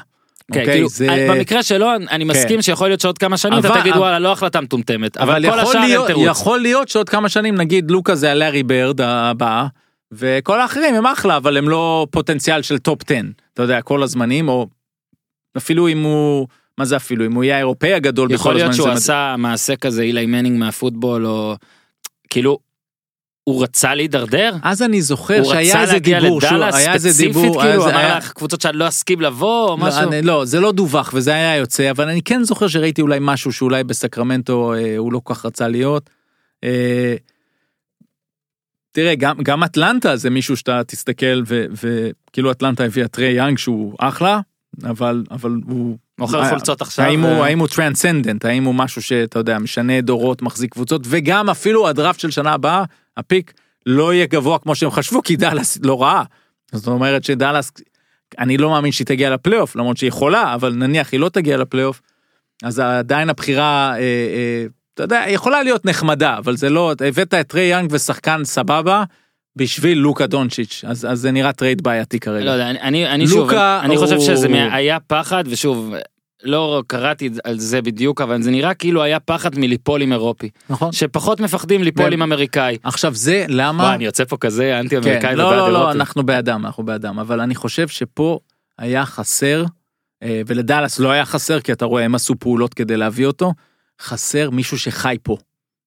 כן, אוקיי? כאילו, זה- במקרה שלו אני מסכים שיכול להיות שעוד כמה שנים אתה אבל- תגיד אבל- וואלה לא החלטה מטומטמת, אבל אבל כל יכול השאר אין תירוץ. יכול להיות שעוד כמה שנים נגיד לוקה זה הלארי ברד הבא וכל האחרים הם אחלה אבל הם לא פוטנציאל של top 10 אתה יודע כל הזמנים או אפילו אם הוא מה זה אפילו אם הוא יהיה האירופאי הגדול יכול להיות. שהוא. עשה מעשה כזה אילי מנינג מהפוטבול או כאילו הוא רצה להידרדר. אז אני זוכר הוא שהיה איזה דיבור שהוא לדאלאס היה איזה דיבור כאילו אז אמר היה- לך קבוצות שאני לא אסכים לבוא או לא, משהו. אני- לא זה לא דווח וזה היה יוצא אבל אני כן זוכר שראיתי אולי משהו שאולי בסקרמנטו אה, הוא לא כל כך רצה להיות. אה, תראה גם גם אטלנטה זה מישהו שאתה תסתכל וכאילו אטלנטה הביאה טרי יאנג שהוא אחלה אבל אבל הוא מוכר חולצות עכשיו. האם הוא אה, האם הוא transcendent האם הוא משהו שאתה יודע משנה דורות מחזיק קבוצות וגם אפילו הדראפט של שנה הבאה ה pick לא יהיה גבוה כמו שהם חשבו כי דאלאס לא רעה. זאת אומרת שדאלאס אני לא מאמין שהיא תגיע לפלייאוף למרות שהיא יכולה אבל נניח היא לא תגיע לפלייאוף. אז עדיין הבחירה אה, אה, אתה יודע יכולה להיות נחמדה אבל זה לא הבאת את טרי יאנג ושחקן סבבה בשביל לוקה דונצ'יץ' אז אז זה נראה trade בעייתי כרגע. לא יודע, אני, אני, אני שוב, לוקה אני חושב הוא- שזה היה פחד, ושוב, לא קראתי על זה בדיוק, אבל זה נראה כאילו היה פחד מליפול עם אירופי. נכון. שפחות מפחדים ליפול ו- עם אמריקאי. עכשיו זה למה וואי, אני יוצא פה כזה אנטי כן, אמריקאי לא ובעד לא לא אירופי. אנחנו באדם אנחנו באדם אבל אני חושב שפה היה חסר אה, ולדאלאס לא היה חסר כי אתה רואה הם עשו פעולות כדי להביא אותו חסר מישהו שחי פה.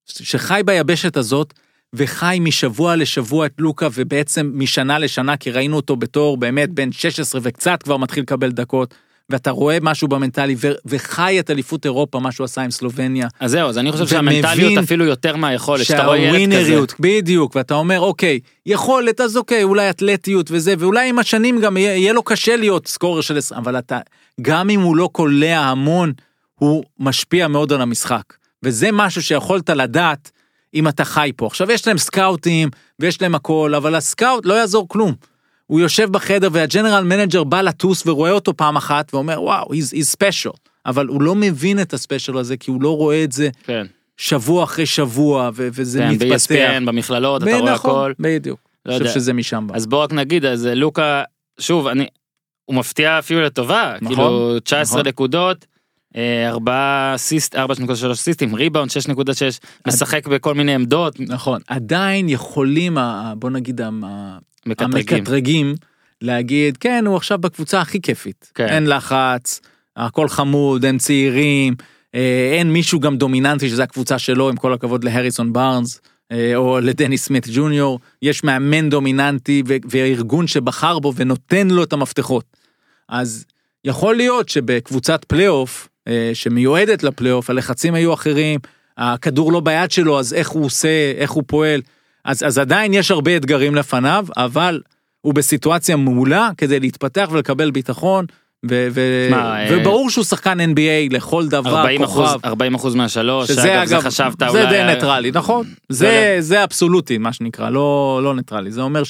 שחי ביבשת הזאת וחי משבוע לשבוע את לוקה ובעצם משנה לשנה כי ראינו אותו בתור באמת בן 16 וקצת כבר מתחיל לקבל דקות ואתה רואה משהו במנטלי ו- וחי את אליפות אירופה מה שהוא עשה עם סלובניה. אז זהו, אז אני חושב שהמנטליות אפילו יותר מהיכולת, שאתה רואה ילד כזה. שהווינריות, בדיוק, ואתה אומר אוקיי, יכולת אז אוקיי, אולי אתלטיות וזה, ואולי עם השנים גם יהיה, יהיה לו קשה להיות scorer של 20, אבל אתה, גם אם הוא לא קולע המון, הוא משפיע מאוד על המשחק. וזה משהו שיכולת לדעת אם אתה חי פה. עכשיו יש להם סקאוטים ויש להם הכל, אבל הסקאוט לא יעזור כלום. הוא יושב בחדר וה general manager בא לטוס ורואה אותו פעם אחת ואומר וואו, he's, he's special. אבל הוא לא מבין את ה special הזה כי הוא לא רואה את זה כן, שבוע אחרי שבוע ו- וזה כן, מתפתח. ב-ESPN, במכללות, אתה רואה נכון, הכל. בדיוק. לא אני יודע. חושב שזה משם בא. אז בוא רק נגיד, אז לוקה, שוב, אני, הוא מפתיע אפילו לטובה, נכון, כאילו 19 נכון. נקודות, אה, ארבעה סיסט, 4.3 סיסטים, ריבאונד 6.6, משחק בכל מיני עמדות, נכון. עדיין יכולים, בוא נגיד, מקטרגים. המקטרגים, להגיד, כן, הוא עכשיו בקבוצה הכי כיפית. כן. אין לחץ, הכל חמוד, אין צעירים, אה, אין מישהו גם דומיננטי שזה הקבוצה שלו, עם כל הכבוד להריסון בארנס. אה, או לדני סמית ג'וניור, יש מאמן דומיננטי וארגון שבחר בו ונותן לו את המפתחות. אז יכול להיות שבקבוצת פלייאוף, אה, שמיועדת לפלייאוף, הלחצים היו אחרים, הכדור לא ביד שלו, אז איך הוא עושה, איך הוא פועל. אז, אז עדיין יש הרבה אתגרים לפניו, אבל הוא בסיטואציה מעולה כדי להתפתח ולקבל ביטחון, ו- ו- שמע, אה, וברור שהוא שחקן NBA לכל דבר, 40 אחוז, כוכב. 40 אחוז מהשלוש, שזה שאגב, זה אגב, חשבת זה אולי... די ניטרלי, נכון? זה, זה אבסולוטי, מה שנקרא, לא, לא ניטרלי. זה אומר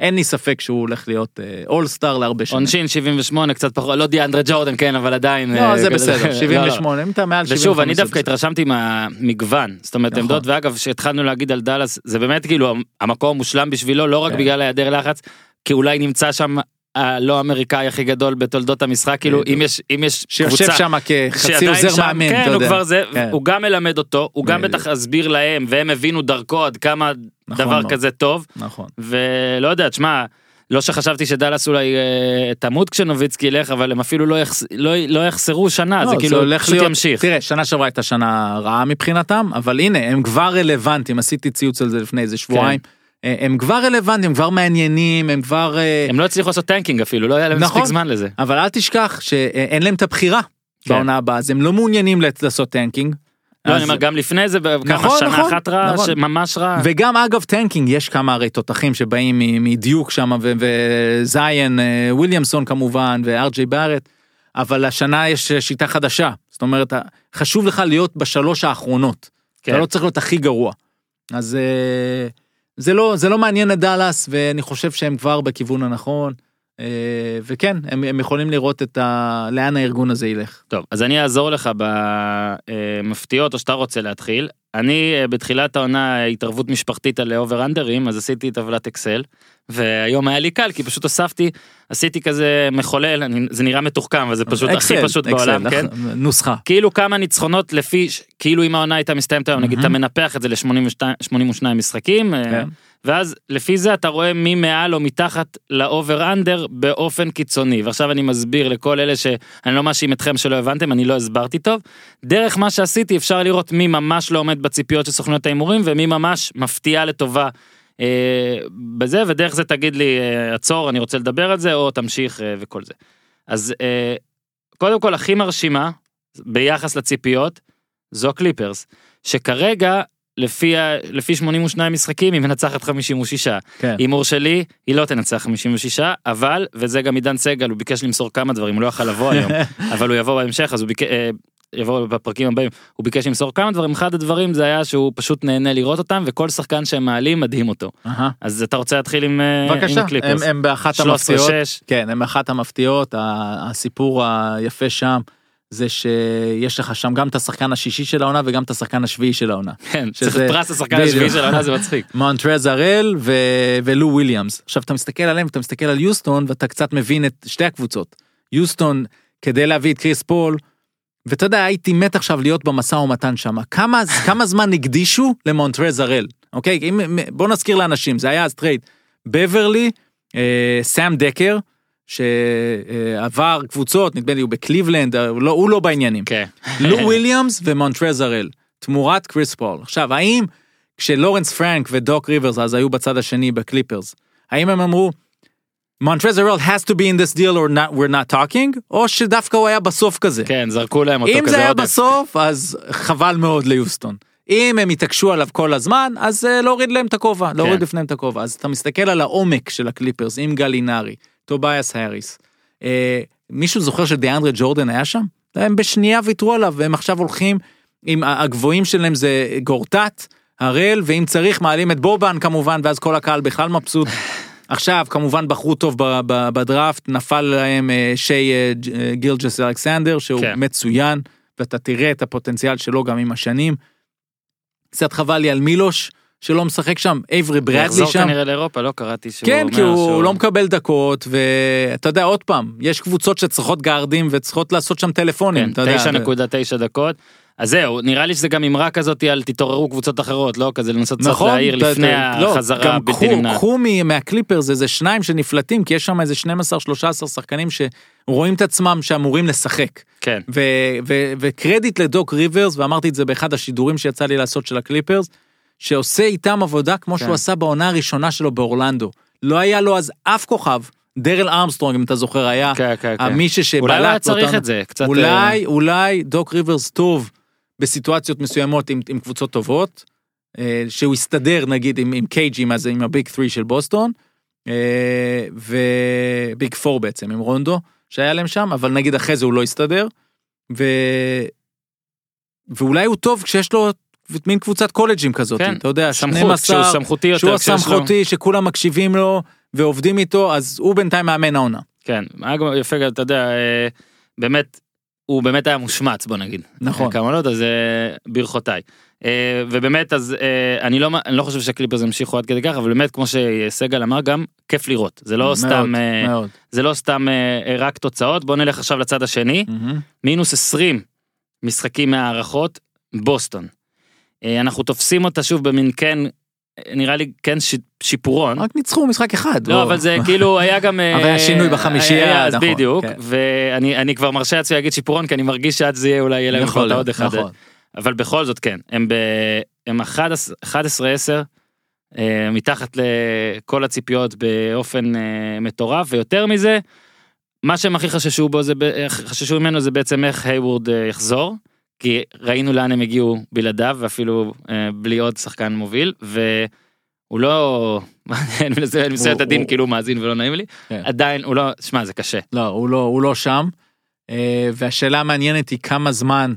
שאין לי ספק שהוא הולך להיות אולסטאר להרבה שנים. עונשין 78 קצת פחות לא דיאנדרה ג'ורדן כן אבל עדיין לא, אה, זה בסדר, לא, לא. 78, אם אתה מעל 75. ושוב אני דווקא. התרשמתי מהמגוון זאת אומרת נכון. עמדות ואגב שהתחלנו להגיד על דאלאס זה באמת כאילו המקום המושלם בשבילו לא רק כן. בגלל היעדר לחץ כי אולי נמצא שם הלא אמריקאי הכי גדול בתולדות המשחק כאילו אם יש אם יש שיושב שם כחצי עוזר מאמן, כן, הוא. כבר זה, כן. הוא גם מלמד אותו, הוא גם. בטח הסביר להם, והם הבינו דרכו עד כמה נכון דבר מאוד. כזה טוב, נכון. ולא יודע, תשמע, לא שחשבתי שדאלאס אולי אה, תמות כשנוביצקי ילך, אבל הם אפילו לא, יחס, לא, לא יחסרו שנה, לא, זה כאילו הולך פשוט להיות- ימשיך. תראה, שנה שעברה הייתה שנה רעה מבחינתם, אבל הנה, הם כבר רלוונטיים, עשיתי ציוץ על זה לפני איזה שבועיים. אה, הם כבר רלוונטיים, הם כבר מעניינים, הם כבר... אה, הם לא הצליחו לעשות tanking אפילו, לא היה להם נכון. מספיק זמן לזה. אבל אל תשכח שאין להם את הבחירה כן. בעונה הבאה, אז הם לא מעוניינים לעשות tanking. לא, אני אומר, גם לפני זה, כמה נכון, שנה נכון, אחת רע, נכון. שממש רע. וגם אגב tanking יש כמה הרי תותחים שבאים מדיוק שם וזיין אה, וויליאמסון כמובן וארג'יי בארט אבל השנה יש שיטה חדשה זאת אומרת חשוב לך להיות בשלוש האחרונות כן. אתה לא צריך להיות הכי גרוע אז אה, זה לא זה לא מעניין את דאלאס ואני חושב שהם כבר בכיוון הנכון אה, וכן הם, הם יכולים לראות את ה... לאן הארגון הזה ילך. טוב, אז אני אעזור לך במפתיעות, או שאתה רוצה להתחיל. אני אה, בתחילת העונה התערבות משפחתית על over under ים, אז עשיתי טבלת אקסל, והיום היה לי קל כי פשוט הוספתי עשיתי כזה מחולל אני, זה נראה מתוחכם אבל זה פשוט הכי אקסל, פשוט אקסל, בעולם כן נוסחה. כאילו כמה ניצחונות לפי כאילו אם העונה הייתה מסתיימת היום נגיד אתה מנפח את זה ל-82 משחקים אה, כן. ואז לפי זה אתה רואה מי מעל או מתחת לאובר אנדר באופן קיצוני ועכשיו אני מסביר לכל אלה שאני לא מאשים אתכם שלא הבנתם אני לא הסברתי טוב דרך מה שעשיתי אפשר לראות מי ממש לא עומד בציפיות של סוכנויות ההימורים ומי ממש מפתיע לטובה. אה, בזה ודרך זה תגיד לי אה, עצור אני רוצה לדבר על זה או תמשיך אה, וכל זה. אז אה, קודם כל הכי מרשימה ביחס לציפיות זו קליפרס שכרגע לפי, ה- לפי 82 משחקים היא מנצחת 56. כן. הימור שלי היא לא תנצח 56 אבל וזה גם עידן סגל הוא ביקש למסור כמה דברים הוא לא יכל לבוא היום אבל הוא יבוא בהמשך אז הוא ביקש. יבוא בפרקים הבאים הוא ביקש למסור כמה דברים אחד הדברים זה היה שהוא פשוט נהנה לראות אותם וכל שחקן שהם מעלים מדהים אותו אהה. אז אתה רוצה להתחיל עם אה, בבקשה, עם הם, הקליפרס. הם באחת 13-6. המפתיעות, כן, הם באחת המפתיעות, הסיפור היפה שם זה שיש לך שם גם את השחקן השישי של העונה וגם את השחקן השביעי של העונה. כן, צריך שזה- פרס השחקן. השביעי של העונה זה מצחיק. מונטרז הראל ו- ולו וויליאמס. עכשיו אתה מסתכל עליהם, אתה מסתכל על יוסטון ואתה קצת מבין את שתי הקבוצות. יוסטון כדי להביא את קריס פול, ואתה יודע הייתי מת עכשיו להיות במשא ומתן שם. כמה, כמה זמן הקדישו למונטרז הראל, אוקיי? אם, בוא נזכיר לאנשים, זה היה אז טרייד. בברלי, אה, סאם דקר, שעבר קבוצות, נדמה לי הוא בקליבלנד, הוא לא, הוא לא בעניינים. כן. לו וויליאמס ומונטרז הראל, תמורת קריס פול. עכשיו, האם כשלורנס פרנק ודוק ריברס אז היו בצד השני בקליפרס, האם הם אמרו, מונטרז הרל has to be in this deal or not, we're not talking, או שדווקא הוא היה בסוף כזה? כן זרקו להם אותו אם כזה זה היה עודף. בסוף, אז חבל מאוד ליוסטון. אם הם התעקשו עליו כל הזמן, אז אה, להוריד להם את הכובע, להוריד כן. לפניהם את הכובע. אז אתה מסתכל על העומק של הקליפרס עם גלינרי, טובייס האריס. אה, מישהו זוכר שדיאנדרה ג'ורדן היה שם? הם בשנייה ויתרו עליו, והם עכשיו הולכים עם הגבוהים שלהם זה גורטט, הראל, ואם צריך מעלים את בובן כמובן, ואז כל הקהל בכלל מבסוט. עכשיו כמובן בחרו טוב בדראפט, נפל להם אה, שי אה, אה, גילג'ס אלכסנדר, שהוא כן. מצוין, ואתה תראה את הפוטנציאל שלו גם עם השנים. קצת חבל לי על מילוש, שלא משחק שם, אייברי ברדלי יחזור שם. כנראה לאירופה לא קראתי שהוא כן, כי הוא שהוא- לא מקבל דקות, ואתה יודע, עוד פעם, יש קבוצות שצריכות גארדים וצריכות לעשות שם טלפונים, כן, אתה יודע. 9.9 דקות. אז זהו, נראה לי שזה גם אמרה כזאת על תתעוררו קבוצות אחרות, לא? כזה לנסות קצת נכון, להעיר לפני אתה- לא, החזרה גם הבלתי קחו- נמנעת. קחו מ- מהקליפרס איזה שניים שנפלטים, כי יש שם איזה 12-13 שחקנים שרואים את עצמם שאמורים לשחק. כן, וקרדיט לדוק ריברס, ואמרתי את זה באחד השידורים שיצא לי לעשות של הקליפרס, שעושה איתם עבודה כמו שהוא כן. עשה בעונה הראשונה שלו באורלנדו. לא היה לו אז אף כוכב, דרל ארמסטרונג אם אתה זוכר היה, כן, כן, כן. מישהו שבלט. אולי הוא היה צריך עונה. את זה, קצת... אה, אולי, אולי דוק ריברס טוב בסיטואציות מסוימות עם, עם קבוצות טובות, אה, שהוא יסתדר נגיד עם, עם קיי.ג'ים, אז עם הביג 3 של בוסטון, אה, וביג 4 בעצם, עם רונדו, שהיה להם שם, אבל נגיד אחרי זה הוא לא יסתדר, ו... ואולי הוא טוב כשיש לו מין קבוצת קולג'ים כזאת, כן, אתה יודע, סמכות, 12, שהוא סמכותי יותר. שהוא כשיש לו- הסמכותי, שכולם מקשיבים לו ועובדים איתו, אז הוא בינתיים מאמן העונה. כן, היה גם יפה, אתה יודע, אה, באמת, הוא באמת היה מושמץ, בוא נגיד. נכון. כמה לא, אז אה, ברכותיי. אה, ובאמת, אז אני לא, אני לא חושב שהקליפרס ימשיכו עד כדי כך, אבל באמת, כמו שסגל אמר, גם כיף לראות. זה לא מאוד, סתם, מאוד. זה לא סתם רק תוצאות. בוא נלך עכשיו לצד השני. מהמם. מינוס 20 משחקים מהערכות, בוסטון. אה, אנחנו תופסים אותה שוב במין כן, אה, נראה לי כן ש- שיפורון. רק ניצחו משחק אחד. לא, אבל זה כאילו היה גם... אבל היה שינוי בחמישייה, נכון, בדיוק, כן. ואני אני כבר מרשה לעצמי להגיד שיפורון, כי אני מרגיש שעד זה יהיה אולי יהיה להם יכול כבר להיות, העוד אחד. נכון. אבל בכל זאת כן, הם ב... הם 11-10, אה, מתחת לכל הציפיות באופן אה, מטורף, ויותר מזה, מה שהם הכי חששו בו זה, חששו ממנו זה בעצם איך הייוורד אה, יחזור, כי ראינו לאן הם הגיעו בלעדיו, ואפילו אה, בלי עוד שחקן מוביל, והוא לא, אני מנסה את הדין הוא- כאילו מאזין ולא נעים לי, כן. עדיין הוא לא, שמע זה קשה. לא, הוא לא, הוא לא שם. אה, והשאלה המעניינת היא כמה זמן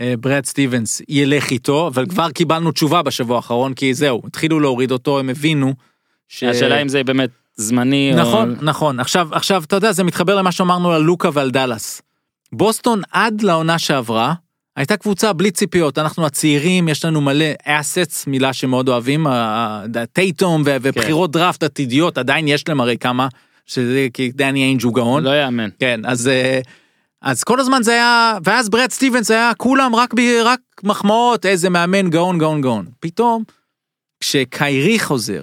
אה, ברד סטיבנס ילך איתו, אבל כבר קיבלנו תשובה בשבוע האחרון, כי זהו, התחילו להוריד אותו, הם הבינו. ש... השאלה אם זה באמת זמני נכון, או... נכון. עכשיו, עכשיו, אתה יודע, זה מתחבר למה שאמרנו על לוקה ועל דאלאס. בוסטון עד לעונה שעברה, הייתה קבוצה בלי ציפיות, אנחנו הצעירים, יש לנו מלא assets, מילה שמאוד אוהבים, טייטום ובחירות דראפט עתידיות, עדיין יש להם הרי כמה, שזה כי דני איינג' הוא גאון. לא יאמן. כן, אז, אה, אז כל הזמן זה היה, ואז ברד סטיבנס היה כולם רק, ב, רק מחמאות, איזה מאמן גאון, גאון, גאון. פתאום, כשקיירי חוזר,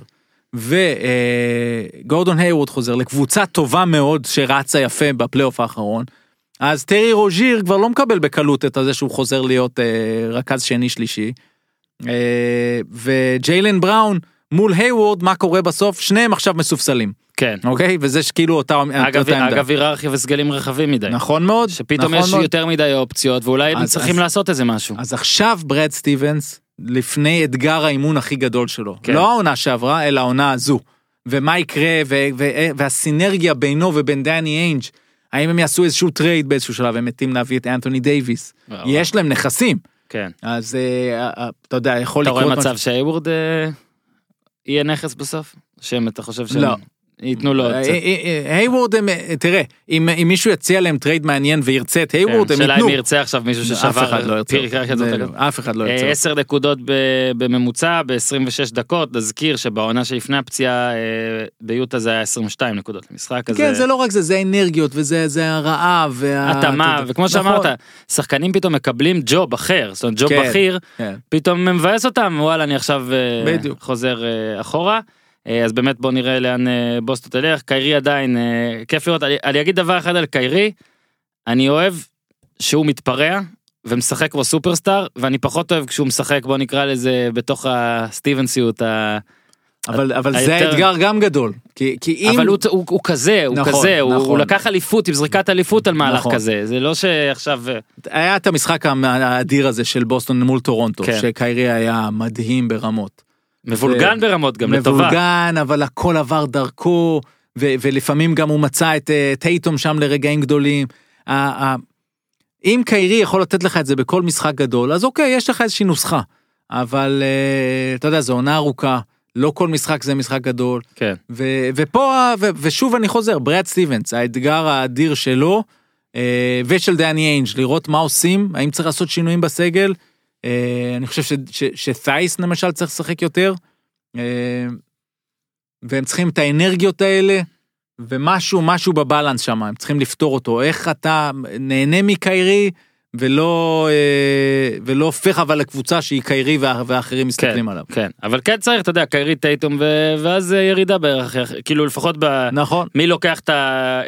וגורדון היוורד חוזר לקבוצה טובה מאוד שרצה יפה בפלייאוף האחרון, אז טרי רוז'יר כבר לא מקבל בקלות את זה שהוא חוזר להיות אה, רכז שני שלישי. אה, וג'יילן בראון מול היוורד, מה קורה בסוף? שניהם עכשיו מסופסלים, כן. אוקיי? וזה כאילו אותה, אגב, אותה עמדה. אגב היררכיה וסגלים רחבים מדי. נכון מאוד, שפתאום נכון יש מאוד. יותר מדי אופציות ואולי הם אז- צריכים אז- לעשות איזה משהו. אז עכשיו ברד סטיבנס, לפני אתגר האימון הכי גדול שלו. כן. לא העונה שעברה, אלא העונה הזו. ומה יקרה, ו- ו- והסינרגיה בינו ובין דני איינג', האם הם יעשו איזשהו טרייד באיזשהו שלב, הם מתים להביא את אנתוני דייוויס. וואו. יש להם נכסים, כן. אז אה, אה, אתה יודע, יכול אתה לקרות... רואה משהו- מצב שהייוורד אה, יהיה נכס בסוף? שהם, אתה חושב שהם לא. ייתנו לו עוד אה, קצת? אה, אה, היוורד, הם, אה, תראה, אם מישהו יציע להם טרייד מעניין וירצה את הייוורד, כן, הם שאלה ייתנו. אם ירצה עכשיו מישהו ששבר, אף אחד לא ירצה. אף אחד לא ירצה. אה, עשר נקודות ב- בממוצע ב-26 דקות, נזכיר שבעונה שלפני הפציעה ביוטה זה היה 22 נקודות למשחק, כן, זה לא רק זה, זה אנרגיות וזה זה הרעב. התאמה. וכמו נכון. שאמרת, שחקנים פתאום מקבלים ג'וב אחר, זאת אומרת ג'וב כן. בכיר, כן. פתאום מבאס אותם, וואלה אני עכשיו. חוזר אחורה. אה, אז באמת בוא נראה לאן אה, בוסטון תלך, קיירי עדיין, אה, כיף לראות, אני, אני אגיד דבר אחד על קיירי, אני אוהב שהוא מתפרע ומשחק כמו סופרסטאר, ואני פחות אוהב כשהוא משחק, בוא נקרא לזה, בתוך הסטיבנסיות, ה... אבל, אבל זה היותר- האתגר גם גדול. כי, כי אם... אבל הוא, הוא, הוא כזה, הוא נכון, כזה, הוא, נכון. הוא לקח אליפות עם זריקת אליפות על מהלך נכון. כזה, זה לא שעכשיו... היה את המשחק המ- האדיר הזה של בוסטון מול טורונטו, כן. שקיירי היה מדהים ברמות. מבולגן ברמות גם לטובה. מבולגן, אבל הכל עבר דרכו, ו- ולפעמים גם הוא מצא את אה, טייטום שם לרגעים גדולים. אם קיירי יכול לתת לך את זה בכל משחק גדול, אז אוקיי, יש לך איזושהי נוסחה. אבל אה, אתה יודע, זו עונה ארוכה, לא כל משחק זה משחק גדול. כן. ו- ופה, ו- ושוב אני חוזר, ברד סטיבנס, האתגר האדיר שלו, אה, ושל דני איינג', לראות מה עושים, האם צריך לעשות שינויים בסגל. אה, אני חושב שתייס למשל צריך לשחק יותר. אה, והם צריכים את האנרגיות האלה, ומשהו, משהו בבלנס שם, הם צריכים לפתור אותו. איך אתה נהנה מקיירי, ולא, אה, ולא הופך אבל לקבוצה שהיא קיירי והאחרים מסתכלים עליו. כן, אבל כן צריך, אתה יודע, קיירי טייטום ו- ואז אה, ירידה בערך, כאילו לפחות ב... נכון. מי לוקח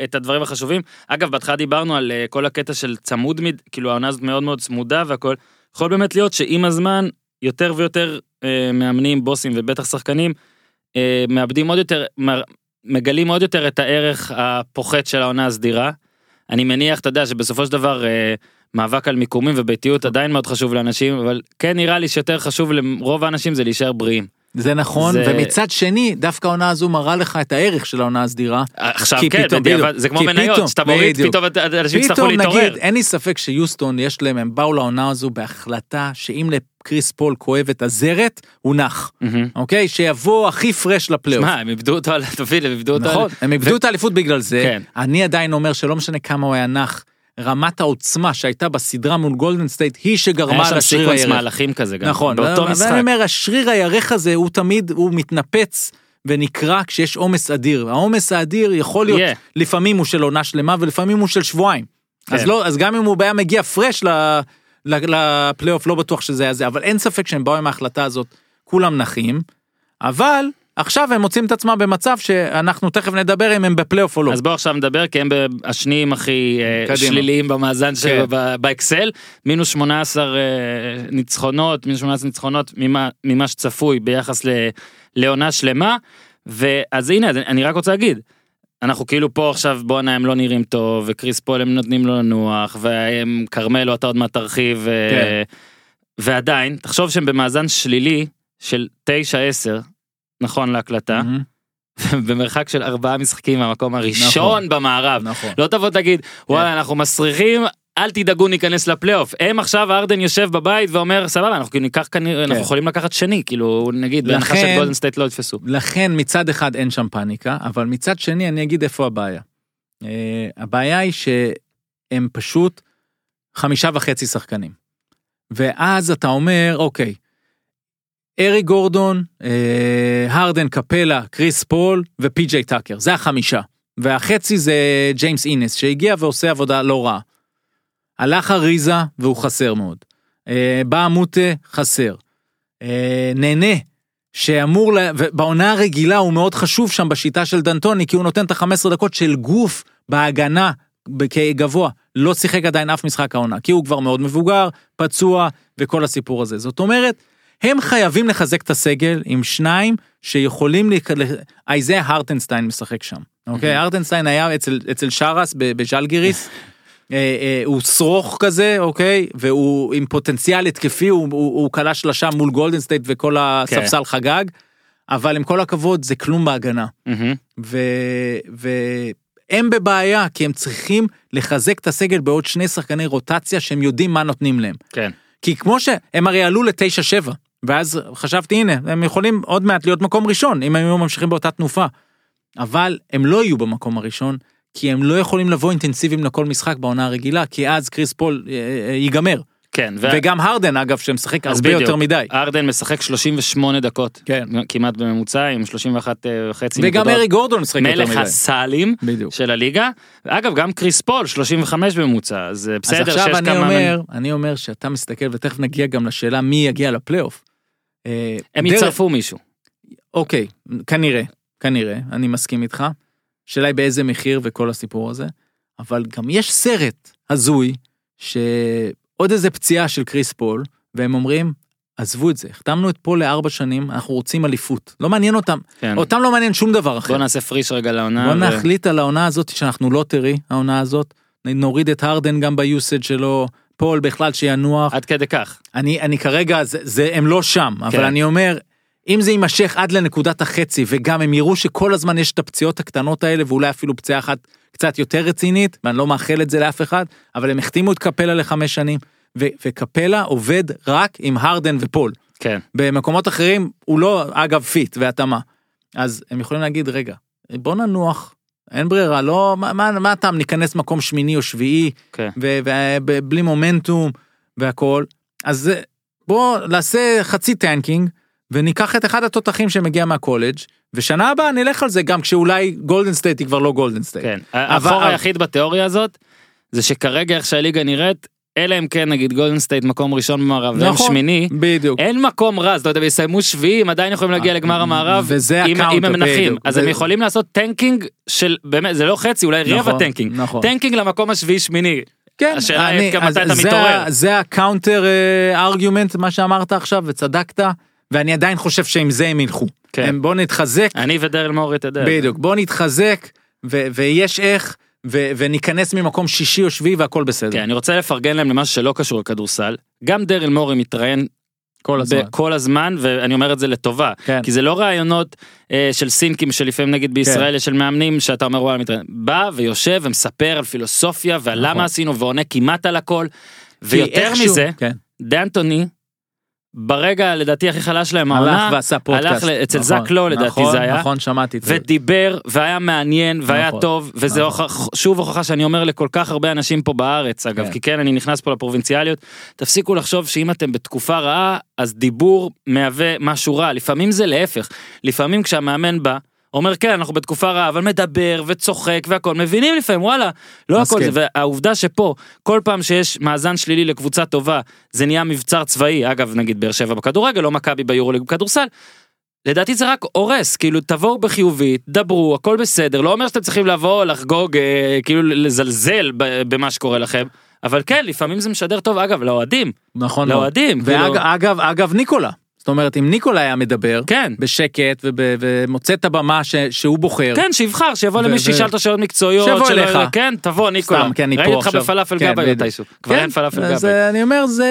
את הדברים החשובים. אגב, בהתחלה דיברנו על אה, כל הקטע של צמוד, מד- כאילו העונה הזאת מאוד מאוד צמודה והכל. יכול באמת להיות שעם הזמן, יותר ויותר אה, מאמנים, בוסים ובטח שחקנים, אה, מאבדים עוד יותר, מ- מגלים עוד יותר את הערך הפוחת של העונה הסדירה. אני מניח, אתה יודע, שבסופו של דבר אה, מאבק על מיקומים וביתיות עדיין מאוד חשוב לאנשים, אבל כן נראה לי שיותר חשוב לרוב האנשים זה להישאר בריאים. זה נכון, זה- ומצד שני, דווקא העונה הזו מראה לך את הערך של העונה הסדירה. עכשיו כן, פתאום, בדיוק. זה כמו מניות, פתאום, שאתה מוריד, בדיוק. פתאום אנשים יצטרכו פתאום להתעורר. נגיד, אין לי ספק שיוסטון יש להם, הם באו לעונה הזו בהחלטה שאם לקריס פול כואב את הזרת, הוא נח, מהמם. אוקיי? שיבוא הכי fresh לפלייאוף. מה, הם איבדו אותו על, תבין, הם איבדו אותו על... נכון, הם איבדו את האליפות בגלל זה. כן. אני עדיין אומר שלא משנה כמה הוא היה נח, רמת העוצמה שהייתה בסדרה מול גולדן סטייט היא היה שגרמה שם לשריר sequence הירך. מהלכים כזה גם, נכון, באותו משחק. אני אומר, השריר הירך הזה הוא תמיד, הוא מתנפץ ונקרע כשיש עומס אדיר. העומס האדיר יכול להיות, יהיה. לפעמים הוא של עונה שלמה ולפעמים הוא של שבועיים. אז כן. לא, אז גם אם הוא היה מגיע פרש לפלייאוף, לא בטוח שזה היה זה, אבל אין ספק שהם באו עם ההחלטה הזאת, כולם נחים, אבל עכשיו הם מוצאים את עצמם במצב שאנחנו תכף נדבר אם הם בפלייאוף או לא. אז בואו עכשיו נדבר, כי הם השניים הכי אה, קדימה. שליליים במאזן כן. שלו באקסל, מינוס 18 אה, ניצחונות, מינוס 18 ניצחונות ממה- ממה שצפוי ביחס ל- לעונה שלמה, ואז הנה, אני רק רוצה להגיד, אנחנו כאילו פה עכשיו בואנה הם לא נראים טוב וקריס פול הם נותנים לו לנוח והם כרמלו אתה עוד מעט תרחיב אה, כן. ועדיין תחשוב שהם במאזן שלילי של 9-10 נכון להקלטה. במרחק של ארבעה משחקים מהמקום הראשון במערב נכון. לא תבוא תגיד וואלה אנחנו מסריחים אל תדאגו ניכנס לפלייאוף הם עכשיו ארדן יושב בבית ואומר סבבה אנחנו כאילו ניקח כנראה אנחנו יכולים לקחת שני כאילו נגיד בהנחה לכן- שגולדן סטייט לא יתפסו לכן מצד אחד אין שם פאניקה, אבל מצד שני אני אגיד איפה הבעיה. אה, הבעיה היא שהם פשוט חמישה וחצי שחקנים. ואז אתה אומר, אוקיי, אריק גורדון, אה, הרדן, קפלה, קריס פול ופי.ג'יי טאקר, זה החמישה. והחצי זה ג'יימס אניס, שהגיע ועושה עבודה לא רעה. הלך אריזה והוא חסר מאוד. אה, בא מוטה, חסר. אה, נהנה, שאמור, לה... בעונה הרגילה הוא מאוד חשוב שם בשיטה של דנטוני, כי הוא נותן את ה-15 דקות של גוף בהגנה כגבוה. לא שיחק עדיין אף משחק העונה, כי הוא כבר מאוד מבוגר, פצוע וכל הסיפור הזה. זאת אומרת, הם חייבים לחזק את הסגל עם שניים שיכולים, להיכ- אייזיה הרטנסטיין משחק שם, אוקיי? הרטנסטיין היה אצל, אצל שרס בז'לגיריס. אה, אה, הוא שרוך כזה, אוקיי? והוא עם פוטנציאל התקפי, הוא, הוא, הוא קלע שלושה מול גולדן סטייט וכל הספסל חגג, אבל עם כל הכבוד זה כלום בהגנה. ו- והם בבעיה, כי הם צריכים לחזק את הסגל בעוד שני שחקני רוטציה שהם יודעים מה נותנים להם. כן. כי כמו שהם הרי עלו לתשע שבע, ואז חשבתי הנה, הם יכולים עוד מעט להיות מקום ראשון, אם הם היו ממשיכים באותה תנופה. אבל הם לא יהיו במקום הראשון, כי הם לא יכולים לבוא אינטנסיביים לכל משחק בעונה הרגילה, כי אז קריס פול אה, אה, ייגמר. כן. ו- וגם הרדן אגב, שמשחק אז הרבה בדיוק. יותר מדי. הרדן משחק 38 דקות. כן. כמעט בממוצע עם 31 אה, וחצי וגם. אריק גורדון משחק יותר מלך מדי. הסלים בדיוק. של הליגה. אגב, גם קריס פול 35 בממוצע, אז אז בסדר עכשיו שיש אני כמה... אומר, אני אומר שאתה מסתכל, ותכף נגיע גם לשאלה מי יגיע לפלייאוף. אה, הם דרך- יצרפו מישהו. אוקיי, כנראה, כנראה, אני מסכים איתך. השאלה היא באיזה מחיר וכל הסיפור הזה. אבל גם יש סרט הזוי, שעוד איזה פציעה של קריס פול, והם אומרים, עזבו את זה, החתמנו את פול לארבע שנים, אנחנו רוצים אליפות. לא מעניין אותם, כן. אותם לא מעניין שום דבר אחר. בוא נעשה פריש רגע לעונה. בוא ו- נחליט על העונה הזאת שאנחנו לא טרי, העונה הזאת. נוריד את הרדן גם ביוסד שלו, פול בכלל שינוח. עד כדי כך. אני, אני כרגע, זה, זה, הם לא שם, אבל כן. אני אומר, אם זה יימשך עד לנקודת החצי, וגם הם יראו שכל הזמן יש את הפציעות הקטנות האלה, ואולי אפילו פציעה אחת קצת יותר רצינית, ואני לא מאחל את זה לאף אחד, אבל הם החתימו את קפלה לחמש שנים, ו- וקפלה עובד רק עם הרדן ופול. כן. במקומות אחרים הוא לא, אגב, fit והתאמה. אז הם יכולים להגיד, רגע, בוא ננוח, אין ברירה, לא, מה, מה, מה הטעם ניכנס מקום שמיני או שביעי, כן. ובלי מומנטום והכל. אז זה- בוא נעשה חצי tanking, וניקח את אחד התותחים שמגיע מהקולג', ושנה הבאה נלך על זה גם כשאולי גולדן סטייט היא כבר לא גולדן סטייט. כן. אבל- החור היחיד בתיאוריה הזאת, זה שכרגע איך שהליגה נראית, אלא אם כן נגיד גולדן סטייט מקום ראשון במערב, והם נכון, שמיני, בדיוק. אין מקום רע, זאת אומרת, הם יסיימו שביעי, הם עדיין יכולים להגיע לגמר המערב, וזה אם- אם ה counter, הם נחים, בדיוק. אז זה- הם יכולים לעשות tanking של, באמת, זה לא חצי, אולי רבע נכון, tanking, נכון. tanking למקום השביעי שמיני, כן, השאלה אני- היא גם מתי אתה זה מתעורר. זה ה counter argument מה שאמרת עכשיו וצדקת ואני עדיין חושב שעם זה הם ילכו. כן. הם בוא נתחזק אני ודרל מורי, אתה יודע. בדיוק בוא נתחזק ו- ויש איך ו- וניכנס ממקום שישי או שביעי והכל בסדר. כן, אני רוצה לפרגן להם למשהו שלא קשור לכדורסל, גם דרל מורי מתראיין כל הזמן. כל הזמן, ואני אומר את זה לטובה, כן. כי זה לא ראיונות אה, של סינקים שלפעמים נגיד בישראל יש של מאמנים שאתה אומר וואלה מתראיין, בא ויושב ומספר על פילוסופיה ועל נכון. למה עשינו ועונה כמעט על הכל, ויותר איכשהו- מזה, כן. דאנטוני, ברגע לדעתי הכי חלש להם הלך העונה, ועשה פודקאסט. הלך אצל נכון, זק לא, לדעתי נכון, זה היה. נכון שמעתי את זה. ודיבר והיה מעניין והיה נכון, טוב וזה נכון. הוכח, שוב הוכחה שאני אומר לכל כך הרבה אנשים פה בארץ אגב כן. כי כן אני נכנס פה לפרובינציאליות תפסיקו לחשוב שאם אתם בתקופה רעה אז דיבור מהווה משהו רע לפעמים זה להפך לפעמים כשהמאמן בא. אומר כן אנחנו בתקופה רעה אבל מדבר וצוחק והכל. מבינים לפעמים וואלה לא הכל מסכים. זה. והעובדה שפה כל פעם שיש מאזן שלילי לקבוצה טובה זה נהיה מבצר צבאי. אגב נגיד באר שבע בכדורגל לא מכבי ביורוליג בכדורסל. לדעתי זה רק הורס, כאילו תבואו בחיובית, דברו, הכל בסדר, לא אומר שאתם צריכים לבוא, לחגוג, אה, כאילו לזלזל במה שקורה לכם, אבל כן, לפעמים זה משדר טוב, אגב, לאוהדים, נכון. לאוהדים, כאילו, ואגב, אגב, אגב ניקולה. זאת אומרת אם ניקולה היה מדבר כן, בשקט ומוצא את הבמה ש- שהוא בוחר. כן, שיבחר, שיבוא למי שישאל אותו שאלות מקצועיות, שיבוא אליך. כן, תבוא, ניקולה, סתם, כן, אני ראיתי פה אותך עכשיו. בפלאפל כן, גבאי בדיוק. מתישהו, כבר אין פלאפל גבאי, אה, אני אומר זה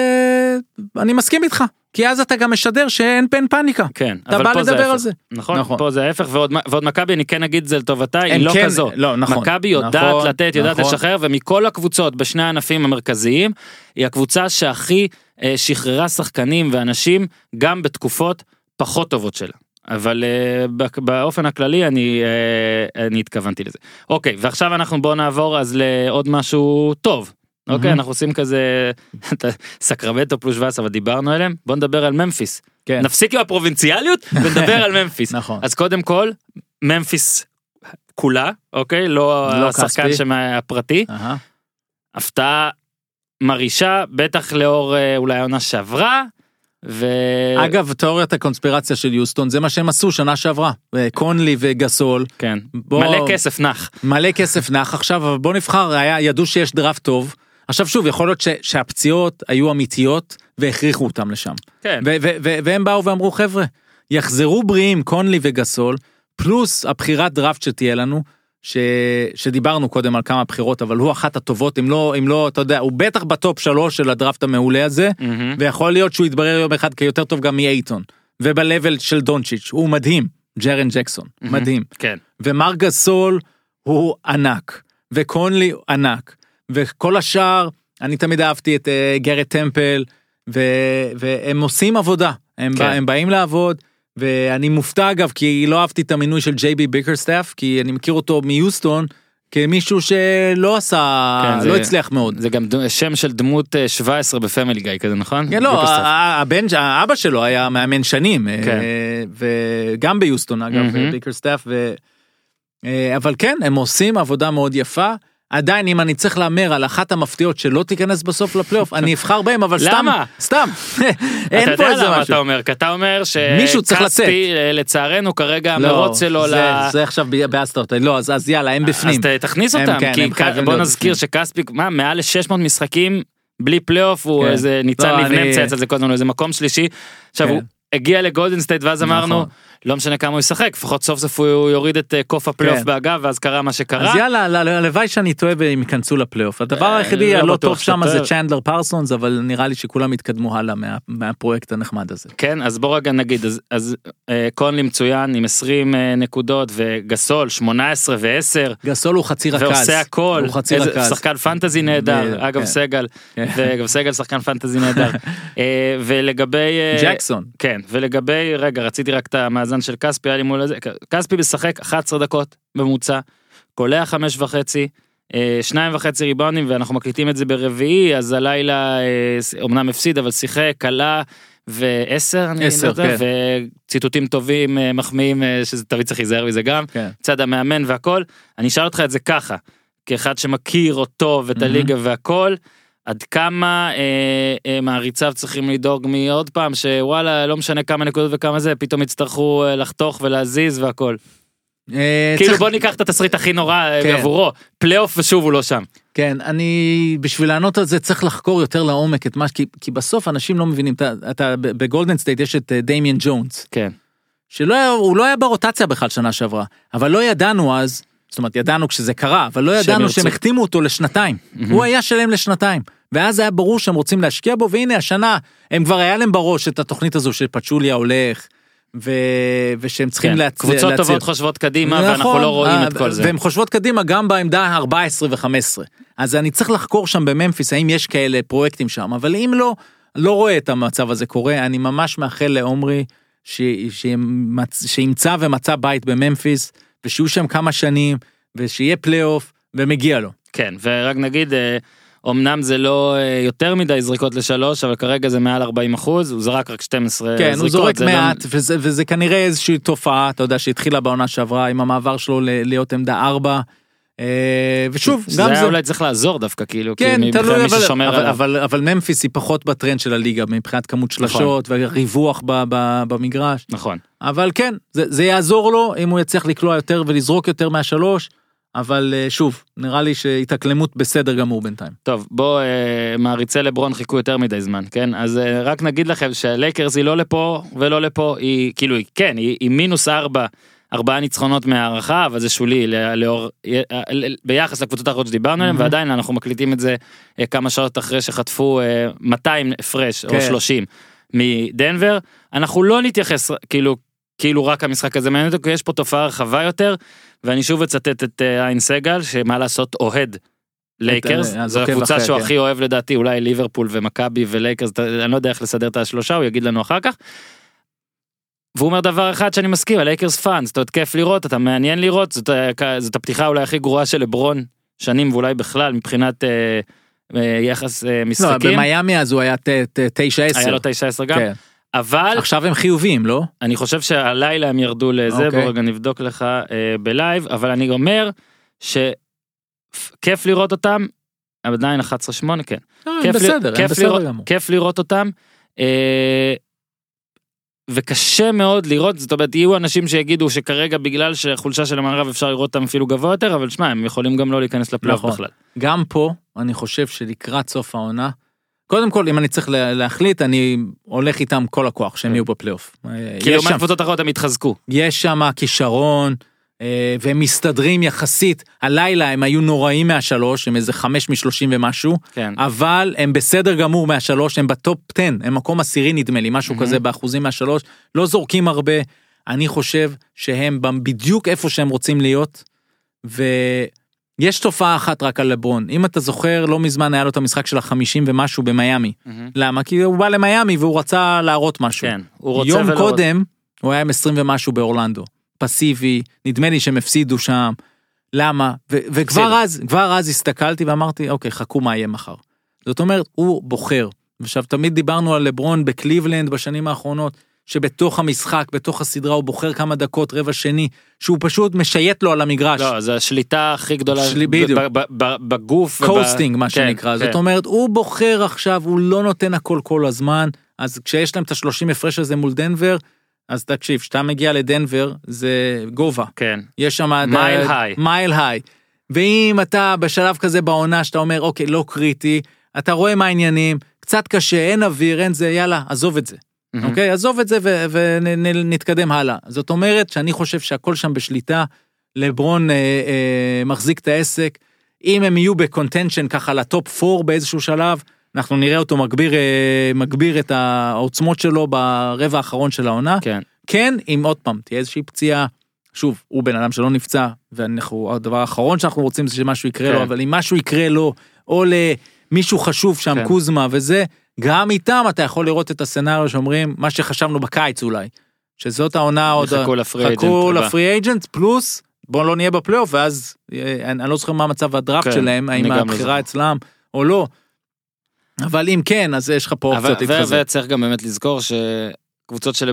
אני מסכים איתך כי אז אתה גם משדר שאין פן פניקה. כן, אתה בא לדבר. על זה. נכון, נכון. פה זה ההפך, ועוד ועוד מכבי, אני כן אגיד את זה לטובתה, היא לא כן- כזו. לא נכון. מכבי יודעת נכון, לתת, יודעת נכון. לשחרר, ומכל הקבוצות בשני הענפים המרכזיים, היא הקבוצה שהכי שחררה שחקנים ואנשים, גם בתקופות פחות טובות שלה. אבל אה, באופן הכללי אני, אה, אני התכוונתי לזה. אוקיי, ועכשיו אנחנו בואו נעבור אז לעוד משהו טוב. אוקיי. אנחנו עושים כזה סקרמנטו פלוס 17, אבל דיברנו עליהם, בוא נדבר על ממפיס. כן. נפסיק עם הפרובינציאליות ונדבר על ממפיס. נכון. אז קודם כל, ממפיס כולה, אוקיי? לא לא השחקן הפרטי. הפתעה מרעישה, בטח לאור אה, אולי העונה שעברה. ו... אגב, תיאוריית הקונספירציה של יוסטון, זה מה שהם עשו שנה שעברה. אה, קונלי וגסול, כן, בוא- מלא כסף נח. מלא כסף נח עכשיו, אבל בוא נבחר, היה, ידעו שיש דראפט טוב. עכשיו שוב, יכול להיות ש, שהפציעות היו אמיתיות והכריחו אותם לשם. כן. ו- ו- ו- והם באו ואמרו, חבר'ה, יחזרו בריאים קונלי וגסול, פלוס הבחירת דראפט שתהיה לנו, ש... שדיברנו קודם על כמה בחירות, אבל הוא אחת הטובות, אם לא, אם לא, אתה יודע, הוא בטח בטופ שלוש של הדראפט המעולה הזה, מהמם. ויכול להיות שהוא יתברר יום אחד כיותר טוב גם מאייטון. וב-level של דונצ'יץ', הוא מדהים, ג'רן ג'קסון, מדהים. כן. ומר גסול הוא ענק, וקונלי ענק, וכל השאר, אני תמיד אהבתי את uh, גארט טמפל, ו, והם עושים עבודה, הם, כן. בא, הם באים לעבוד, ואני מופתע אגב, כי לא אהבתי את המינוי של ג'יי בי ביקרסטאף, כי אני מכיר אותו מיוסטון, כמישהו שלא עשה, כן, לא זה- הצליח מאוד. זה גם שם של דמות אה, 17 בפמילי גיא כזה, נכון? כן, לא, ביקרסטאף. הבן, האבא שלו היה מאמן שנים, כן. אה, וגם ביוסטון אגב, מהמם. ביקרסטאף, ו... אה, אבל כן, הם עושים עבודה מאוד יפה. עדיין, אם אני צריך להמר על אחת המפתיעות שלא תיכנס בסוף לפלייאוף, אני אבחר בהם, אבל סתם, למה? סתם, אין אתה פה יודע איזה למה משהו. אתה אומר, כי אתה אומר מישהו צריך לצאת. אה, לצערנו כרגע לא, המרוץ שלו. זה- עכשיו ביאסת אותי, לא, אז יאללה, הם בפנים. אז תכניס אותם, כן, כי בוא נזכיר. שכספי, מה, מעל ל-600 משחקים בלי פלייאוף, הוא כן. איזה ניצן לא, לבנה אני- מצייץ על זה כל הזמן, איזה מקום שלישי. עכשיו כן. הוא הגיע לגולדן סטייט ואז אמרנו, נכון. לא משנה כמה הוא ישחק, לפחות סוף סוף הוא יוריד את אה, קוף הפלייאוף כן. באגב, ואז קרה מה שקרה. אז יאללה, הלוואי שאני טועה והם ייכנסו לפלייאוף. הדבר אה, היחידי לא הלא טוב שם זה. צ'נדלר פרסונס, אבל נראה לי שכולם יתקדמו הלאה מה- מהפרויקט הנחמד הזה. כן, אז בוא רגע נגיד, אז, אז אה, קונלי מצוין עם 20 אה, נקודות וגסול 18 ו-10. גסול הוא חצי רכז. ועושה הכל, הוא חצי רכז. שחקן פנטזי נהדר, אגב כן. סגל, כן. וגם סגל שחקן פנטזי נהדר. אה, ולגבי... ג'קסון. כן, ולגבי, רגע, רציתי רק את המאזן של כספי, היה לי מול הזה, כספי משחק 11 דקות בממוצע, קולע חמש וחצי, אה, שניים וחצי ריבאונדים, ואנחנו מקליטים את זה ברביעי, אז הלילה אה, אומנם הפסיד, אבל שיחק, קלה. ועשר, אני עשר, לא יודע, כן. וציטוטים טובים, אה, מחמיאים, אה, שזה תמיד צריך להיזהר מזה גם. כן. צד המאמן והכל, אני אשאל אותך את זה ככה, כאחד שמכיר אותו ואת מהמם. הליגה והכל, עד כמה אה, אה, מעריציו צריכים לדאוג מעוד פעם שוואלה לא משנה כמה נקודות וכמה זה פתאום יצטרכו אה, לחתוך ולהזיז והכל. אה, כאילו צריך- בוא ניקח את התסריט הכי נורא אה, כן. עבורו פלייאוף ושוב הוא לא שם. כן, אני, בשביל לענות על זה צריך לחקור יותר לעומק את מה, כי, כי בסוף אנשים לא מבינים, אתה, אתה בגולדן סטייט יש את אה, דמיאן ג'ונס, כן. שלא היה, הוא לא היה ברוטציה בכלל שנה שעברה, אבל לא ידענו אז, זאת אומרת ידענו כשזה קרה, אבל לא ידענו. שהם החתימו אותו לשנתיים, הוא היה שלם לשנתיים, ואז היה ברור שהם רוצים להשקיע בו, והנה השנה, הם כבר היה להם בראש את התוכנית הזו שפצ'וליה הולך, ו... ושהם צריכים כן. להצ... קבוצות להצליח. טובות חושבות קדימה ואנחנו נכון, לא רואים אה, את כל זה. והן חושבות קדימה גם בעמדה 14 ו-15. אז אני צריך לחקור שם בממפיס האם יש כאלה פרויקטים שם, אבל אם לא, לא רואה את המצב הזה קורה, אני ממש מאחל לעומרי ש- שימצ- שימצא ומצא בית בממפיס, ושיהיו שם כמה שנים, ושיהיה פלייאוף, ומגיע לו. כן ורק נגיד אה, אמנם זה לא אה, יותר מדי זריקות לשלוש אבל כרגע זה מעל 40 אחוז הוא זרק רק 12 כן, זריקות. הוא זורק זה לא- מעט, וזה, וזה כנראה איזושהי תופעה, אתה יודע, שהתחילה בעונה שעברה עם המעבר שלו ל- להיות עמדה 4. ושוב, זה גם היה זה... אולי צריך לעזור דווקא כאילו כן, מבחינת תלוי, אבל, אבל, עליו. אבל, אבל ממפיס היא פחות בטרנד של הליגה מבחינת כמות שלשות וריווח ב, ב, במגרש. נכון. אבל כן, זה, זה יעזור לו אם הוא יצליח לקלוע יותר ולזרוק יותר מהשלוש, אבל אה, שוב, נראה לי שהתאקלמות בסדר גמור בינתיים. טוב בוא אה, מעריצי לברון חיכו יותר מדי זמן כן אז אה, רק נגיד לכם שהלייקרס היא לא לפה ולא לפה היא כאילו היא כן היא, היא מינוס ארבע. ארבעה ניצחונות מהערכה אבל זה שולי לא- לאור ביחס לקבוצות האחרות שדיברנו עליהן מהמם. ועדיין אנחנו מקליטים את זה כמה שעות אחרי שחטפו אה, 200 הפרש או כן. 30 מדנבר אנחנו לא נתייחס כאילו כאילו רק המשחק הזה מעניין אותי כי יש פה תופעה רחבה יותר ואני שוב אצטט את אה, ערן סגל שמה לעשות אוהד לייקרס אה, זו הקבוצה שהוא כן. הכי אוהב לדעתי אולי ליברפול ומכבי ולייקרס אני לא יודע איך לסדר את השלושה הוא יגיד לנו אחר כך. והוא אומר דבר אחד שאני מסכים הלייקרס fun זאת אומרת כיף לראות אתה מעניין לראות זאת, ה- זאת הפתיחה אולי הכי גרועה של לברון שנים ואולי בכלל מבחינת אה, אה, יחס אה, לא, משחקים, במיאמי אז הוא היה ת- ת- 9-10. היה לו 9-10 גם, כן. אבל עכשיו הם חיוביים, לא? אני חושב שהלילה הם ירדו לזה, אוקיי. בוא רגע נבדוק לך אה, בלייב, אבל אני אומר שכיף לראות אותם, עדיין 11-8, כן. לא, הם כיף ל- בסדר, הם כיף בסדר לראות- גמור. כיף לראות אותם. אה, וקשה מאוד לראות, זאת אומרת, יהיו אנשים שיגידו שכרגע בגלל שחולשה של המערב אפשר לראות אותם אפילו גבוה יותר, אבל שמע, הם יכולים גם לא להיכנס לפלייאוף נכון. בכלל. גם פה, אני חושב שלקראת סוף העונה, קודם כל, אם אני צריך לה- להחליט, אני הולך איתם כל הכוח, שהם כן. יהיו בפלייאוף. אה, כאילו, מה הקבוצות האחרות הם התחזקו. יש שם כישרון, אה, והם מסתדרים יחסית. הלילה הם היו נוראים מהשלוש, הם איזה חמש משלושים ומשהו, כן. אבל הם בסדר גמור מהשלוש, הם בטופ 10, הם מקום עשירי נדמה לי, משהו מהמם. כזה באחוזים מהשלוש, לא זורקים הרבה. אני חושב שהם בדיוק איפה שהם רוצים להיות, ויש תופעה אחת רק על לברון. אם אתה זוכר, לא מזמן היה לו את המשחק של החמישים ומשהו במיאמי. מהמם. למה? כי הוא בא למיאמי והוא רצה להראות משהו. כן, הוא רוצה יום ולא קודם הוא היה עם 20 ומשהו באורלנדו. פסיבי, נדמה לי שהם הפסידו שם. למה? ו- וכבר. אז, כבר אז הסתכלתי ואמרתי, אוקיי, חכו מה יהיה מחר. זאת אומרת, הוא בוחר. עכשיו, תמיד דיברנו על לברון בקליבלנד בשנים האחרונות, שבתוך המשחק, בתוך הסדרה, הוא בוחר כמה דקות, רבע שני, שהוא פשוט משייט לו על המגרש. לא, זה השליטה הכי גדולה ב- בדיוק. ב- ב- ב- בגוף. coasting מה כן, שנקרא, כן. זאת אומרת הוא בוחר עכשיו, הוא לא נותן הכל כל הזמן, אז כשיש להם את השלושים הפרש הזה מול דנבר, אז תקשיב, כשאתה מגיע לדנבר זה גובה, כן. יש שם mile high. mile high, ואם אתה בשלב כזה בעונה שאתה אומר אוקיי לא קריטי, אתה רואה מה העניינים, קצת קשה, אין אוויר, אין זה, יאללה, עזוב את זה. מהמם. אוקיי? עזוב את זה ונתקדם הלאה. זאת אומרת שאני חושב שהכל שם בשליטה, לברון אה, אה, מחזיק את העסק. אם הם יהיו ב contention ככה לטופ 4 באיזשהו שלב, אנחנו נראה אותו מגביר, אה, מגביר את העוצמות שלו ברבע האחרון של העונה. כן. כן, אם עוד פעם תהיה איזושהי פציעה, שוב, הוא בן אדם שלא נפצע, ואנחנו, הדבר האחרון שאנחנו רוצים זה שמשהו יקרה כן. לו, אבל אם משהו יקרה לו, או למישהו חשוב שם, כן. קוזמה וזה, גם איתם אתה יכול לראות את הסצנריו שאומרים, מה שחשבנו בקיץ אולי, שזאת העונה עוד, חכו. לפרי אייג'נט, פלוס, בואו לא נהיה בפלייאוף, ואז, אה, אני, אני לא זוכר מה מצב הדראפט כן, שלהם, האם לא הבחירה זוכר. אצלם או לא. אבל אם כן, אז יש לך פה אופציות להתחזק. וצריך גם באמת לזכור שקבוצות של...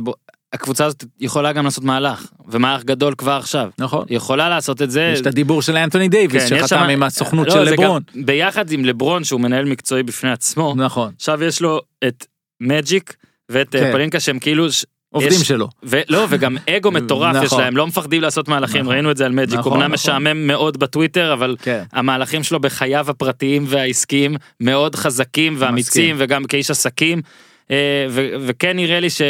הקבוצה הזאת יכולה גם לעשות מהלך, ומהלך גדול כבר עכשיו. נכון. היא יכולה לעשות את זה. יש את הדיבור של אנטוני דייוויס, כן, יש שחתם שם- עם הסוכנות לא, של לברון. גם ביחד עם לברון שהוא מנהל מקצועי בפני עצמו, נכון. עכשיו יש לו את מג'יק ואת כן. כן. פלינקה שהם כאילו, עובדים יש- שלו. ולא וגם אגו מטורף יש נכון. להם, לא מפחדים לעשות מהלכים, נכון. ראינו את זה על מג'יק, נכון, אמנם נכון. משעמם מאוד בטוויטר אבל כן. המהלכים שלו בחייו הפרטיים והעסקיים מאוד חזקים ואמיצים וגם כאיש עסקים אה, ו- וכן נראה לי ש...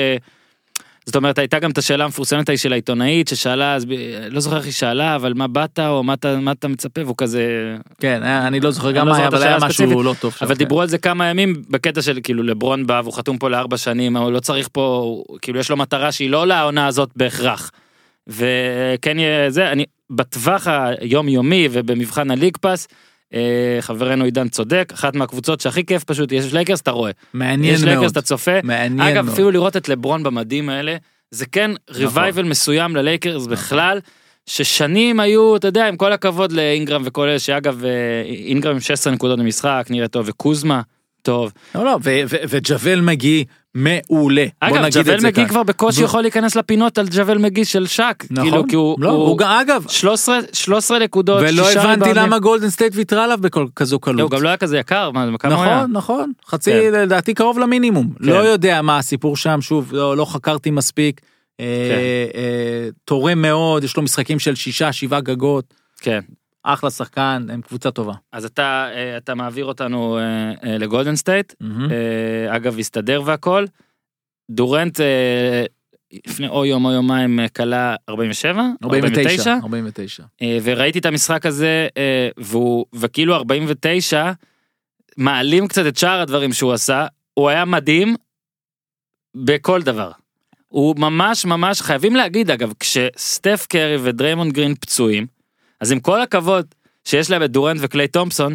זאת אומרת הייתה גם את השאלה המפורסמת ההיא של העיתונאית ששאלה אז לא זוכר איך היא שאלה אבל מה באת או מה אתה מה אתה מצפה והוא כזה כן, היה- אני לא זוכר גם לא מה היה, אבל היה משהו הספציפית, לא טוב. אבל כן. דיברו על זה כמה ימים בקטע של כאילו לברון בא והוא חתום פה לארבע שנים הוא לא צריך פה כאילו יש לו מטרה שהיא לא לעונה הזאת בהכרח. וכן זה אני בטווח היומיומי ובמבחן ה League Pass. אה, חברנו עידן צודק אחת מהקבוצות שהכי כיף פשוט יש לייקרס אתה רואה. מעניין יש מאוד. לייקרס אתה צופה. מעניין אגב מאוד. אפילו לראות את לברון במדים האלה זה כן revival מסוים ללייקרס בכלל ששנים היו אתה יודע עם כל הכבוד לאינגרם וכל אלה שאגב אה, אינגרם עם 16 נקודות במשחק נראה טוב וקוזמה טוב. לא, לא, וג'אבל מגי מעולה. אגב ג'אבל מגי. כבר בקושי ו- יכול להיכנס לפינות על ג'אבל מגי של שק נכון, כאילו כי הוא לא, הוא הוא גם, אגב, 13 13 נקודות ולא הבנתי. למה גולדן סטייט ויתרה עליו בכל כזו לא, קלות. הוא גם לא היה כזה יקר מה כמה הוא היה? נכון, נכון, חצי, כן. לדעתי קרוב למינימום. כן. לא יודע מה הסיפור שם, שוב, לא לא חקרתי מספיק. אה, כן. אה, תורם מאוד, יש לו משחקים של שישה, שבעה גגות. כן אחלה שחקן, הם קבוצה טובה. אז אתה אה, אתה מעביר אותנו אה, אה, לגולדן סטייט. אה, אגב הסתדר והכל. דורנט לפני או יום או יומיים קלע 47 49, 49. אה, וראיתי את המשחק הזה והוא וכאילו 49 מעלים קצת את שאר הדברים שהוא עשה הוא היה מדהים בכל דבר. הוא ממש ממש חייבים להגיד אגב כשסטף קרי ודריימונד גרין פצועים אז עם כל הכבוד שיש להם את דורנט וקליי תומפסון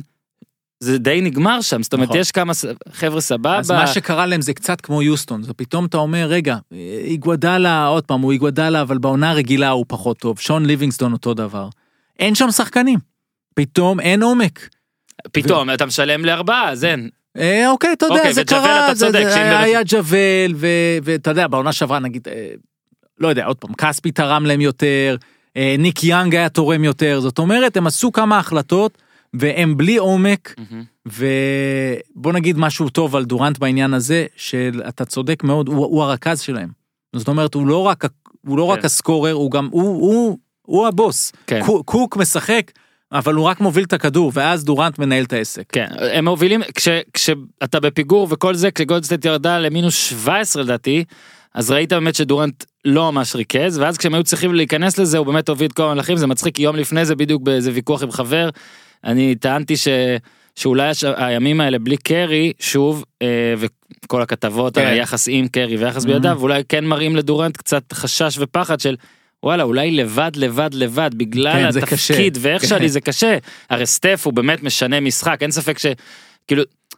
זה די נגמר שם זאת אומרת נכון. יש כמה חבר'ה סבבה. אז מה שקרה להם זה קצת כמו יוסטון, זה פתאום אתה אומר, רגע, איגוודלה, עוד פעם, הוא איגוודלה, אבל בעונה הרגילה הוא פחות טוב, שון ליבינגסטון אותו דבר. אין שם שחקנים. פתאום אין עומק. פתאום אתה משלם לארבעה, אז אין. אה, אוקיי, אתה יודע, אוקיי, זה קרה, זה- צודק, זה שאם היה- ג'וול, ו- ואתה יודע, בעונה שעברה נגיד, אה, לא יודע, עוד פעם, כספי תרם להם יותר, ניק יאנג היה תורם יותר, זאת אומרת, הם עשו כמה החלטות, והם בלי עומק, ובוא נגיד משהו טוב על דורנט בעניין הזה, שאתה צודק מאוד, הוא, הוא הרכז שלהם. זאת אומרת, הוא לא רק, הוא לא רק כן. הסקורר, הוא גם, הוא, הוא, הוא הבוס. כן. קו- קוק משחק, אבל הוא רק מוביל את הכדור, ואז דורנט מנהל את העסק. כן, הם מובילים, כש, כשאתה בפיגור וכל זה, כשגולדסטייט ירדה למינוס 17 לדעתי, אז ראית באמת שדורנט לא ממש ריכז, ואז כשהם היו צריכים להיכנס לזה, הוא באמת הוביל את כל המהלכים, זה מצחיק, יום לפני זה בדיוק באיזה ויכוח עם חבר, אני טענתי ש... שאולי הש... הימים האלה בלי קרי, שוב, אה, וכל הכתבות כן. על היחס עם קרי ויחס Mhm. בידיו, אולי כן מראים לדורנט קצת חשש ופחד של וואלה, אולי לבד, לבד, לבד, בגלל כן, התפקיד. ואיך כן. שלי זה קשה. הרי סטף הוא באמת משנה משחק, אין ספק ש...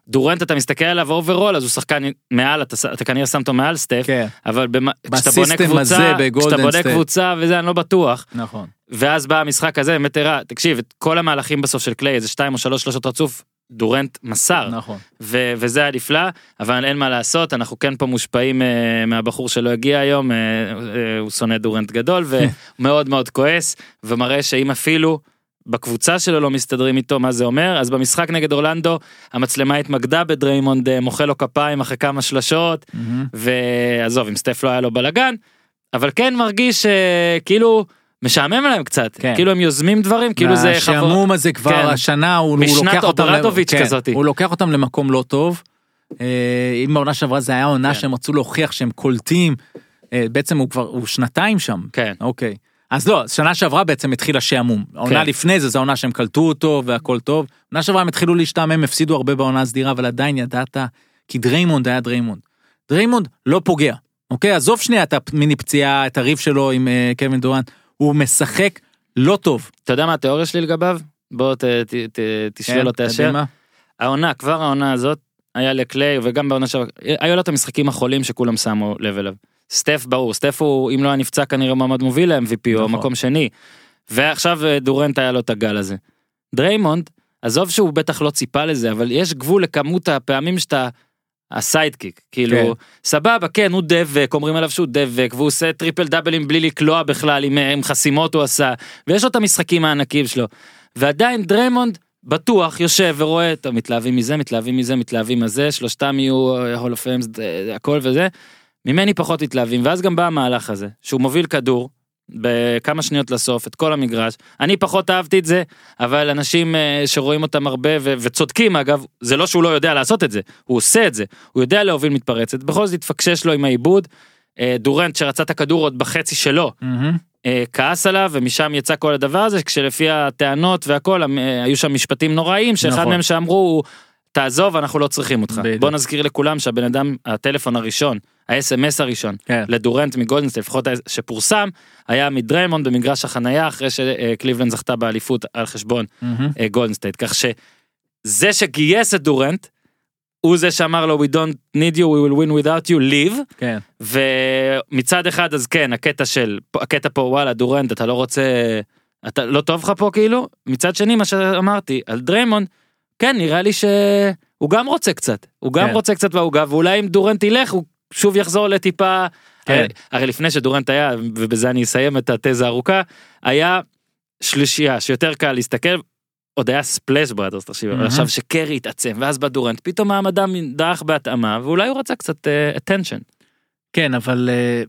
דורנט אתה מסתכל עליו overall אז הוא שחקן מעל אתה, אתה כנראה שם אותו מעל סטף כן, אבל במ... כשאתה בונה קבוצה כשאתה בונה סטייט. קבוצה וזה אני לא בטוח נכון. ואז בא המשחק הזה באמת הראה תקשיב את כל המהלכים בסוף של קליי איזה שתיים או שלוש שלושות רצוף דורנט מסר נכון. ו- וזה היה נפלא אבל אין מה לעשות אנחנו כן פה מושפעים uh, מהבחור שלא הגיע היום uh, uh, הוא שונא דורנט גדול ומאוד מאוד כועס ומראה שאם אפילו בקבוצה שלו לא מסתדרים איתו מה זה אומר אז במשחק נגד אורלנדו המצלמה התמקדה בדריימונד uh, מוחא לו כפיים אחרי כמה שלשות מהמם. ועזוב אם סטף לא היה לו בלאגן אבל כן מרגיש uh, כאילו משעמם להם קצת כן. כאילו הם יוזמים דברים כאילו זה. השעמום הזה כבר כן. השנה הוא, הוא לוקח אותם, כן, כזאתי. הוא לוקח אותם למקום לא טוב. אה, אם בעונה שעברה זה היה עונה כן. שהם רצו להוכיח שהם קולטים, אה, בעצם הוא כבר, הוא שנתיים שם. כן אוקיי. אז לא, שנה שעברה בעצם התחיל השעמום. העונה כן. לפני זה, זו העונה שהם קלטו אותו והכל טוב. עונה שעברה הם התחילו להשתעמם, הפסידו הרבה בעונה הסדירה, אבל עדיין ידעת, כי דריימונד היה דריימונד. דריימונד לא פצוע, אוקיי? עזוב שנייה את המיני פציעה, את הריב שלו עם אה, קווין דורנט, הוא משחק לא טוב. אתה יודע מה התיאוריה שלי לגביו? בוא ת, ת, ת, תשווה כן, תאשר. קדימה. העונה, כבר העונה הזאת, היה לקליי וגם בעונה שעברה, היו לו את המשחקים החולים שכולם שמו לב אליו. סטף ברור, סטף הוא, אם לא היה נפצע כנראה מועמד מוביל ל-MVP או נכון. מקום שני. ועכשיו אה, דורנט היה לו את הגל הזה. דריימונד, עזוב שהוא בטח לא ציפה לזה, אבל יש גבול לכמות הפעמים שאתה... ה sidekick, כאילו, כן. סבבה, כן, הוא דבק, אומרים עליו שהוא דבק, והוא עושה טריפל דאבלים בלי לקלוע בכלל, עם, עם חסימות הוא עשה, ויש לו את המשחקים הענקים שלו. ועדיין דריימונד בטוח יושב ורואה, טוב, מתלהבים מזה, מתלהבים מזה, מתלהבים מזה, שלושתם יהיו Hall of Famers, הכל וזה. ממני פחות מתלהבים, ואז גם בא המהלך הזה, שהוא מוביל כדור, בכמה שניות לסוף, את כל המגרש. אני פחות אהבתי את זה, אבל אנשים אה, שרואים אותם הרבה ו- וצודקים אגב, זה לא שהוא לא יודע לעשות את זה, הוא עושה את זה, הוא יודע להוביל מתפרצת, בכל זאת התפקשש לו עם האיבוד. אה, דורנט שרצה את הכדור עוד בחצי שלו. אה, כעס עליו ומשם יצא כל הדבר הזה כשלפי הטענות והכל היו שם משפטים נוראיים שאחד נכון. מהם שאמרו תעזוב אנחנו לא צריכים אותך בדיוק. בוא נזכיר לכולם שהבן אדם הטלפון הראשון ה-SMS הראשון כן. לדורנט מגולדנסטייט לפחות שפורסם היה מדריימונד במגרש החנייה אחרי שקליבלנד זכתה באליפות על חשבון. אה, גולדנסטייט כך שזה שגייס את דורנט הוא זה שאמר לו we don't need you we will win without you leave כן. ומצד אחד אז כן הקטע של הקטע פה וואלה דורנט אתה לא רוצה אתה לא טוב לך פה כאילו מצד שני מה שאמרתי על דריימונד כן נראה לי שהוא גם רוצה קצת הוא גם כן. רוצה קצת בעוגה ואולי אם דורנט ילך הוא שוב יחזור לטיפה כן. הרי, הרי לפני שדורנט היה ובזה אני אסיים את התזה הארוכה היה שלישייה שיותר קל להסתכל עוד היה ספלאש בראדרס תחשיב מהמם. עכשיו שקרי התעצם ואז בא דורנט פתאום מעמדם דעך בהתאמה ואולי הוא רצה קצת uh, attention. כן, אבל אה,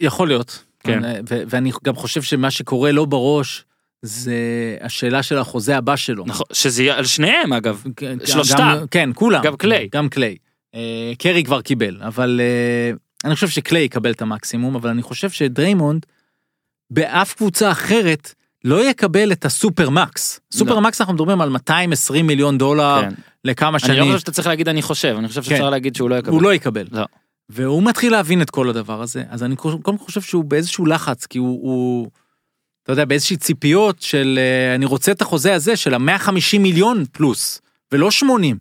יכול להיות. כן. אה, ו- ואני גם חושב שמה שקורה לו בראש, זה השאלה של החוזה הבא שלו. נכון שזה יהיה על שניהם אגב כן, שלושתם. גם- כן, כולם. גם קליי. גם קליי. אה, קרי כבר קיבל, אבל אה, אני חושב שקליי יקבל את המקסימום, אבל אני חושב שדריימונד, באף קבוצה אחרת, לא יקבל את הסופר מקס. סופר מקס אנחנו מדברים על 220 מיליון דולר כן. לכמה אני לא שנים. חושב שאתה צריך להגיד אני חושב אני חושב שאפשר כן. להגיד שהוא לא יקבל. הוא לא יקבל. לא. והוא מתחיל להבין את כל הדבר הזה, אז אני קודם כל חושב שהוא באיזשהו לחץ, כי הוא אתה יודע, באיזושהי ציפיות של אה, אני רוצה את החוזה הזה של ה-150 מיליון פלוס, ולא 80.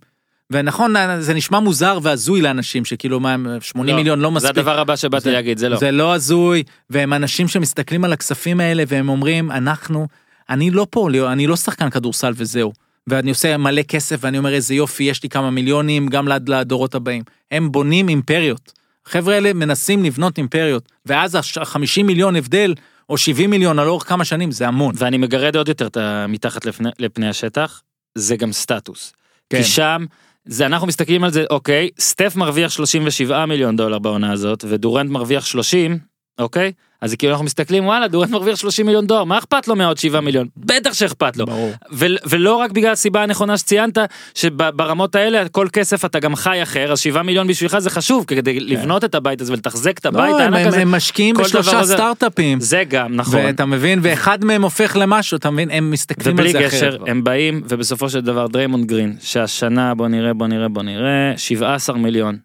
ונכון, זה נשמע מוזר והזוי לאנשים שכאילו מה, 80 לא, מיליון לא זה מספיק. הדבר הבא שבאתי זה- להגיד זה לא. זה לא הזוי, והם אנשים שמסתכלים על הכספים האלה והם אומרים, אנחנו, אני לא פה, אני לא שחקן כדורסל וזהו. ואני עושה מלא כסף ואני אומר איזה יופי, יש לי כמה מיליונים גם לד- לדורות הבאים. הם בונים אימפריות. החבר'ה האלה מנסים לבנות אימפריות, ואז ה-50 מיליון הבדל, או 70 מיליון על אורך כמה שנים, זה המון. ואני מגרד עוד יותר את ה- מתחת לפני, לפני השטח, זה גם סטטוס. כן. כי שם, זה אנחנו מסתכלים על זה, אוקיי, סטף מרוויח 37 מיליון דולר בעונה הזאת, ודורנט מרוויח 30, אוקיי? אז זה כאילו אנחנו מסתכלים, וואלה, דורנט מרוויח 30 מיליון דולר, מה אכפת לו מעוד 7 מיליון? בטח שאכפת לו. ברור. ו- ולא רק בגלל הסיבה הנכונה שציינת, שברמות האלה כל כסף אתה גם חי אחר, אז 7 מיליון בשבילך זה חשוב, כדי לבנות את הבית הזה ולתחזק את לא, הבית הם, הענק הם, הזה. הם משקיעים בשלושה סטארט-אפים. זה גם, נכון. ואתה מבין, ואחד מהם הופך למשהו, אתה מבין, הם מסתכלים על זה אחרת. הם באים, ובסופו של דבר דריימונד גרין, שהשנה, בוא נראה, בוא נראה, בוא נראה, 17 מיליון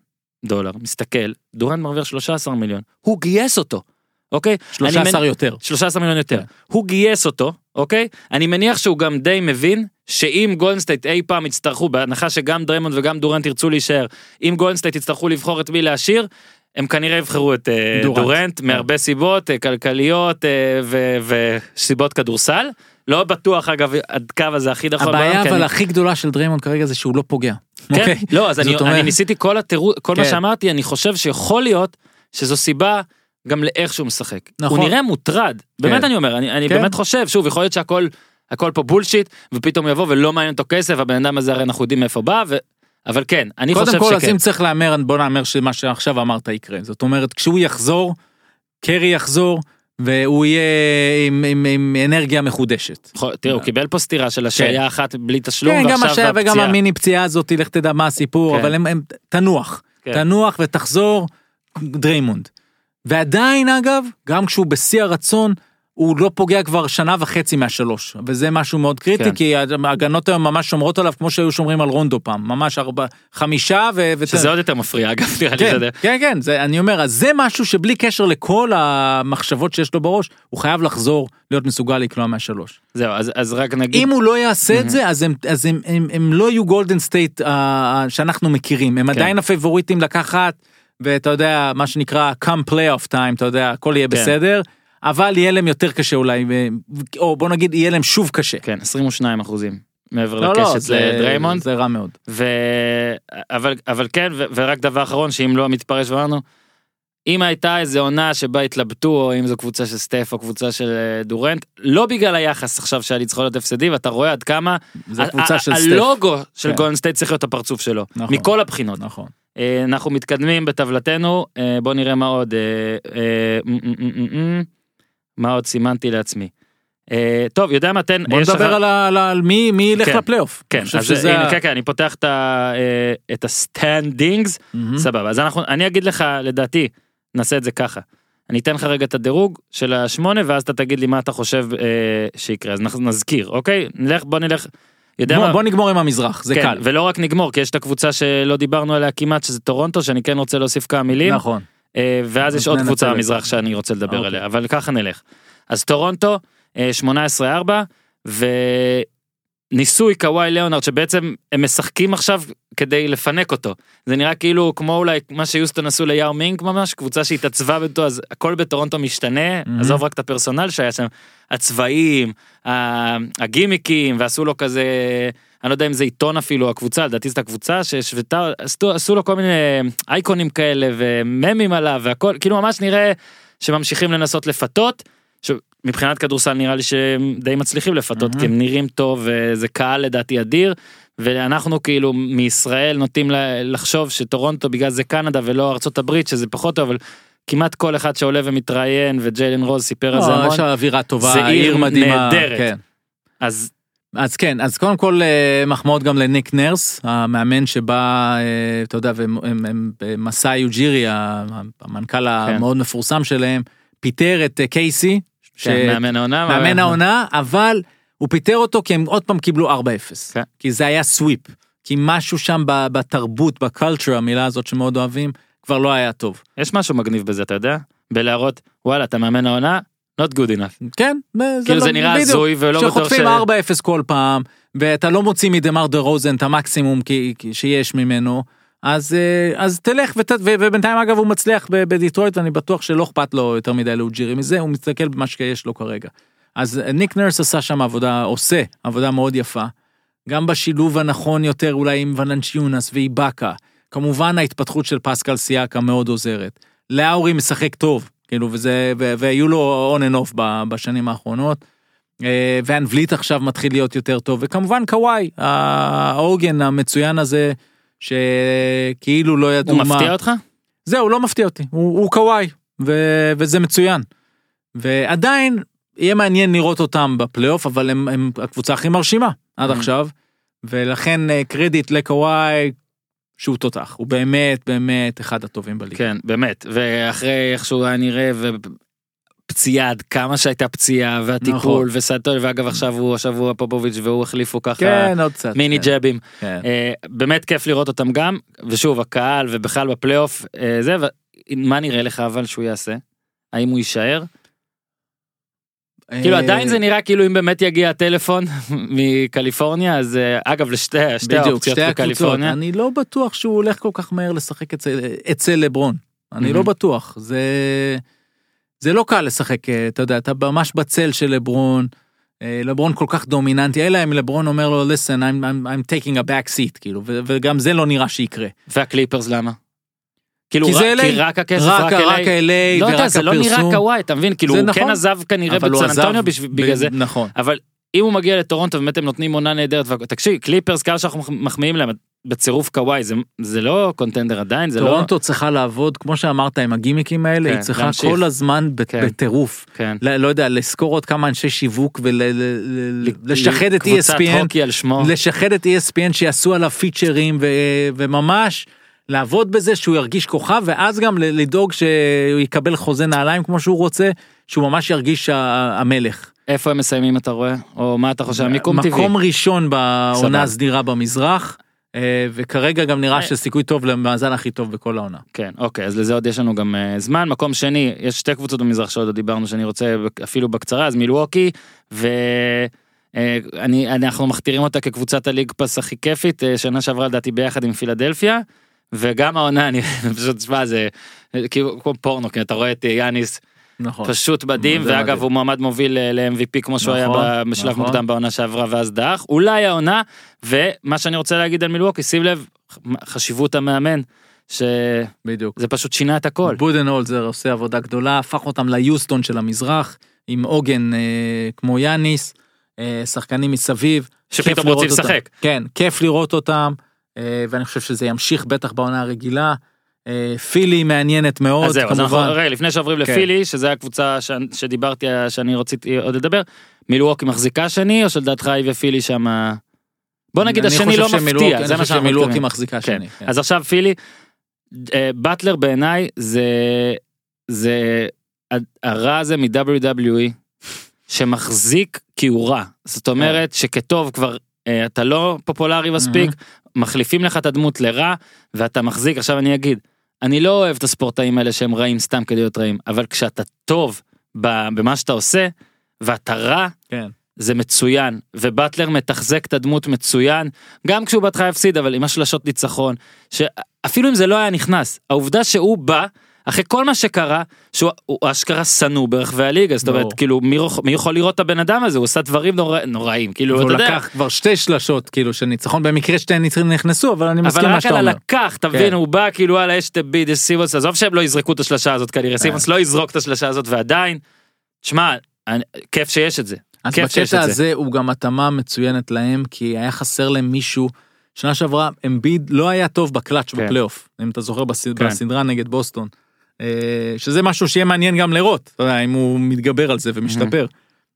דולר, מסתכל, דורנט מרוויח 13 מיליון, הוא גייס אותו, אוקיי? אני 13 מנ- יותר. 13 מיליון יותר. כן. הוא גייס אותו, אוקיי? אני מניח שהוא גם די מבין שאם גולדנסטייט אי פעם יצטרכו, בהנחה שגם דריימונד וגם דורנט ירצו להישאר, אם גולדנסטייט יצטרכו לבחור את מי להשאיר, הם כנראה יבחרו את אה, דורנט. דורנט, מהרבה סיבות, אה, כלכליות אה, וסיבות כדורסל. לא בטוח אגב עד כמה זה הכי נכון. הבעיה אבל הכי גדולה של דריימונד כרגע זה שהוא לא פוגע. כן, אוקיי? לא, אז אני, ניסיתי כל התירוץ, כל מה כן. שאמרתי, אני חושב שיכול להיות שזו סיבה גם לאיך שהוא משחק. נכון. הוא נראה מוטרד, באמת כן. אני אומר, אני, כן. באמת חושב, שוב, יכול להיות שהכל הכל פה בולשיט, ופתאום יבוא ולא מעניין אותו כסף, הבן אדם הזה הרי אנחנו יודעים מאיפה בא. אבל כן, אני קודם חושב כל, אז שכן. אם צריך להמר, בוא נאמר שמה שעכשיו אמרת יקרה. זאת אומרת, כשהוא יחזור, קרי יחזור, והוא יהיה עם, עם, עם אנרגיה מחודשת. יכול- תראה, הוא קיבל פה סטירה של השעיה אחת בלי תשלום, כן, גם ועכשיו השעיה וגם. המיני פציעה הזאת, לך תדע מה הסיפור, כן. אבל הם, הם תנוח, כן. תנוח ותחזור, דריימונד. ועדיין אגב, גם כשהוא בשיא הרצון, הוא לא פוגע כבר שנה וחצי מהשלוש, וזה משהו מאוד קריטי, כן. כי ההגנות היום ממש שומרות עליו כמו שהיו שומרים על רונדו פעם, ממש ארבע, חמישה ו... ו- שזה עוד יותר מפריע, אגב, נראה לי כן, שזה... כן, כן, זה, אני אומר, אז זה משהו שבלי קשר לכל המחשבות שיש לו בראש, הוא חייב לחזור להיות מסוגל לקלוע מהשלוש. זהו, אז, אז רק נגיד... אם הוא לא יעשה את זה, אז הם, אז הם, הם, הם לא יהיו גולדן סטייט uh, שאנחנו מכירים, הם עדיין הפייבוריטים לקחת, ואתה יודע, מה שנקרא come playoff time, אתה יודע, הכל יהיה כן. בסדר, אבל יהיה להם יותר קשה אולי, ו- או בוא נגיד, יהיה להם שוב קשה. כן, 22 אחוזים מעבר לא, לא, לקשת זה, לדריימונד. זה רע מאוד. ו... אבל, אבל כן, ו... ורק דבר אחרון, שאם לא התפרש ואמרנו, אם הייתה איזה עונה שבה התלבטו, או אם זו קבוצה של סטף או קבוצה של אה, דורנט, לא בגלל היחס עכשיו של הניצחונות הפסדים, אתה רואה עד כמה. הלוגו של כן. גולדן סטייט צריך להיות הפרצוף שלו, נכון. מכל הבחינות. נכון. אה, אנחנו מתקדמים בטבלתנו, אה, בוא נראה מה עוד, מה עוד סימנתי לעצמי. אה, טוב, יודע מה, תן, בוא נדבר על, ה- על, ה- על מי, מי ילך כן. לפלייאוף. כן, אני אז שזה הנה, כן, כן, אני פותח את ה- אה, את הסטנדינגס, מהמם. סבבה, אז אנחנו, אני אגיד לך, לדעתי, נעשה את זה ככה. אני אתן לך רגע את הדירוג של השמונה, ואז אתה תגיד לי מה אתה חושב אה, שיקרה, אז נזכיר, אוקיי? נלך, בוא נלך, יודע בוא, מה? בוא נגמור עם המזרח, זה כן, קל. ולא רק נגמור, כי יש את הקבוצה שלא דיברנו עליה כמעט, שזה טורונטו, שאני כן רוצה להוסיף כמה מילים. נכון. אה, ואז אז יש עוד קבוצה. במזרח שאני רוצה לדבר אוקיי. עליה, אבל ככה נלך. אז טורונטו, אה, 18-4, וניסוי קוואי ליאונרד שבעצם הם משחקים עכשיו כדי לפנק אותו. זה נראה כאילו כמו אולי מה שיוסטון עשו ליאו מינג ממש, קבוצה שהתעצבה בתו, אז הכל בטורונטו משתנה, Mhm. עזוב רק את הפרסונל שהיה שם, הצבעים, הגימיקים, ועשו לו כזה, אני לא יודע אם זה עיתון אפילו, הקבוצה, לדעתי זאת הקבוצה שהשוותה, עשו, עשו לו כל מיני אייקונים כאלה וממים עליו והכל, כאילו ממש נראה שממשיכים לנסות לפתות. שמבחינת כדורסל נראה לי שהם די מצליחים לפתות Mhm. כי הם נראים טוב וזה קהל לדעתי אדיר ואנחנו כאילו מישראל נוטים לחשוב שטורונטו בגלל זה קנדה ולא ארצות הברית שזה פחות טוב אבל כמעט כל אחד שעולה ומתראיין וג'יילן רוז סיפר על זה לא, המון יש אווירה טובה, זה עיר מדהימה. נהדרת. כן. אז אז כן, אז קודם כל אה, מחמאות גם לניק נרס, המאמן שבא, אה, אתה יודע, מסאי יוג'ירי, המנכ"ל המאוד מפורסם שלהם, פיטר את אה, קייסי, כן, מאמן העונה מאמן העונה, אבל הוא פיטר אותו כי הם עוד פעם קיבלו 4-0. כן. כי זה היה סוויפ. כי משהו שם בתרבות, ב culture, המילה הזאת שמאוד אוהבים, כבר לא היה טוב. יש משהו מגניב בזה אתה יודע בלהראות וואלה אתה מאמן העונה not good enough כן, זה כאילו לא- זה נראה. הזוי ולא בטוח ש... שחוטפים 4-0 כל פעם, ואתה לא מוציא מדמר דה רוזן את המקסימום כי, כי שיש ממנו, אז, אה, אז תלך, ות, ו, ובינתיים אגב הוא מצליח בדיטרויט, ואני בטוח שלא אכפת לו יותר מדי לאוג'ירי מזה, הוא מסתכל במה שיש לו כרגע. אז ניק נרס עשה שם עבודה, עושה עבודה מאוד יפה, גם בשילוב הנכון יותר אולי עם ולנצ'יונס ואיבאקה. כמובן ההתפתחות של פסקל סיאקם מאוד עוזרת. לאורי משחק טוב, כאילו, וזה, ו- והיו לו on and off בשנים האחרונות. אה, ואן וליט עכשיו מתחיל להיות יותר טוב, וכמובן קוואי, העוגן המצוין הזה, שכאילו לא ידעו הוא מה... מפתיע אותך? זהו, לא מפתיע אותי, הוא, הוא קוואי, ו- וזה מצוין. ועדיין, יהיה מעניין לראות אותם בפלייאוף, אבל הם, הם הקבוצה הכי מרשימה עד Mhm. עכשיו, ולכן אה, קרדיט לקוואי, שהוא תותח, הוא באמת באמת אחד הטובים בליגה. כן, באמת, ואחרי איך שהוא היה נראה, ופציעה, עד כמה שהייתה פציעה, נכון. והטיפול, וסטול, ואגב עכשיו הוא, הוא פופוביץ' והוא החליפו ככה כן, עוד קצת. מיני כן, ג'בים. כן. אה, באמת כיף לראות אותם גם, ושוב, הקהל ובכלל בפלייאוף, אה, זה, ו- מה נראה לך אבל שהוא יעשה? האם הוא יישאר? כאילו אה, עדיין זה נראה כאילו אם באמת יגיע הטלפון מקליפורניה, אז אה, אגב לשתי שתי בדיוק, האופציות שתי. בקליפורניה. אני לא בטוח שהוא הולך כל כך מהר לשחק אצל, אצל לברון. אני. לא בטוח. זה, זה לא קל לשחק, אה, אתה יודע, אתה ממש בצל של לברון. אה, לברון כל כך דומיננטי, אלא אם לברון אומר לו, listen, I'm, I'm, I'm taking a back seat, כאילו, וגם זה לא נראה שיקרה. והקליפרס למה? כאילו כי רק, זה LA. כי רק הכסף, רק, רק, רק LA. לא ורק יודע, זה לא נראה הפרסום. קוואי, אתה מבין? כאילו הוא כן נכון. עזב כנראה בסן אנטוניו בגלל זה, נכון. אבל אם הוא מגיע לטורונטו באמת הם נותנים עונה נהדרת, תקשיב, קליפרס כמה שאנחנו מחמיאים להם, בצירוף קוואי, זה- זה לא קונטנדר עדיין, זה לא... טורונטו צריכה לעבוד, כמו שאמרת, עם הגימיקים האלה, כן, היא צריכה להמשיך. כל הזמן ב- כן. בטירוף. כן. ל- לא יודע, לשכור עוד כמה אנשי שיווק ולשחד את E קבוצת ESPN. לשחד את אה ESPN שיעשו עליו פיצ'רים ו- וממש לעבוד בזה שהוא ירגיש כוכב ואז גם לדאוג שהוא יקבל חוזה נעליים כמו שהוא רוצה, שהוא ממש ירגיש המלך. איפה הם מסיימים אתה רואה? או מה אתה חושב? מיקום טבעי. מקום ראשון. בעונה הסדירה במזרח. אה, וכרגע גם נראה אה. שסיכוי טוב למאזן הכי טוב בכל העונה. כן, אוקיי, אז לזה עוד יש לנו גם uh, זמן. מקום שני, יש שתי קבוצות במזרח שעוד דיברנו שאני רוצה אפילו בקצרה, אז מילווקי, ואני, אנחנו מכתירים אותה כקבוצת הליג פס הכי כיפית, שנה שעברה לדעתי ביחד עם פילדלפיה, וגם העונה, אני פשוט, תשמע, זה אה, כאילו כמו פורנו, כי אתה רואה את אה, יאניס נכון. פשוט מדהים, זה ואגב מדהים. הוא מועמד מוביל אה, ל-MVP כמו שהוא היה נכון, ב- בשלב נכון. מוקדם בעונה שעברה ואז דח, אולי העונה, ומה שאני רוצה להגיד על מילווקי, שים לב, חשיבות המאמן, שזה בדיוק. פשוט שינה את הכל. בודנהולזר עושה עבודה גדולה, הפך אותם ליוסטון של המזרח, עם עוגן אה, כמו יאניס, אה, שחקנים מסביב. שפתאום רוצים. לשחק. כן, כיף לראות אותם, אה, ואני חושב שזה ימשיך בטח בעונה הרגילה. אה, פילי מעניינת מאוד, אז זהו, אז אנחנו, כמובן. רגע, לפני שעוברים כן. לפילי, שזה הקבוצה ש- שדיברתי, שאני רציתי עוד לדבר, מילווקי מחזיקה שני, או שלדעתך היא ופילי שם... בוא נגיד אני השני חושב לא שמילווקי- מפתיע, אני זה מה חושב שאנחנו שמילווקי מתכוונים. מחזיקה כן. שני. כן. אז עכשיו פילי, אה, באטלר בעיניי זה, זה הרע הזה מ-WWE, שמחזיק כי הוא רע. זאת אומרת שכטוב כבר אה, אתה לא פופולרי מספיק, מחליפים לך את הדמות לרע, ואתה מחזיק, עכשיו אני אגיד, אני לא אוהב את הספורטאים האלה שהם רעים סתם כדי להיות רעים, אבל כשאתה טוב במה שאתה עושה, ואתה רע, כן. זה מצוין, ובטלר מתחזק את הדמות מצוין, גם כשהוא בהתחלה הפסיד, אבל עם השלשות ניצחון, שאפילו אם זה לא היה נכנס, העובדה שהוא בא, אחרי כל מה שקרה, שהוא הוא אשכרה שנוא ברחבי הליגה, זאת אומרת. כאילו, מי, מי יכול לראות את הבן אדם הזה, הוא עשה דברים נורא, נוראים, כאילו, אתה יודע, לקח כבר שתי שלשות, כאילו, של ניצחון, במקרה שתיהן נכנסו, אבל אני מסכים אבל מה רק שאתה על אומר. הלקח, אתה כן. הוא בא כאילו וואלה יש את אמביד, יש סימונס, עזוב שהם לא יזרקו את השלשה הזאת כנראה, סימונס לא יזרוק את השלשה הזאת ועדיין, שמע, אני- כיף שיש את זה. אז בקטע. הזה הוא גם התאמה מצוינת להם, כי היה חסר להם מישהו. שנה שעברה אמביד לא היה טוב בקלאץ' כן. בפלייאוף, אם אתה זוכר כן. בסדרה נגד בוסטון. אה, שזה משהו שיהיה מעניין גם לראות, אתה יודע, אם הוא מתגבר על זה ומשתפר.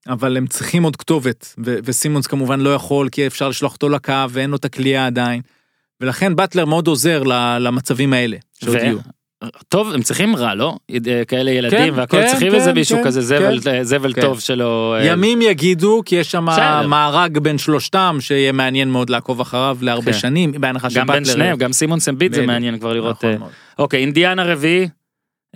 אבל הם צריכים עוד כתובת, ו- וסימונס כמובן לא יכול, כי אפשר לשלוח אותו לקו ואין לו את הכלייה עדיין. ולכן באטלר מאוד עוזר ל- למצבים האלה. שעוד יהיו. טוב, הם צריכים רע, לא? אה, כאלה ילדים כן, והכל, כן, צריכים כן, איזה מישהו כן, כזה זבל, אה, זבל כן. טוב שלו. ימים יגידו, כי יש שם. מארג בין שלושתם, שיהיה מעניין מאוד לעקוב אחריו להרבה כן. שנים, בהנחה גם בין שניהם, גם סימון סמביט זה. מעניין כבר לראות. נכון. אוקיי, אינדיאנה רביעי.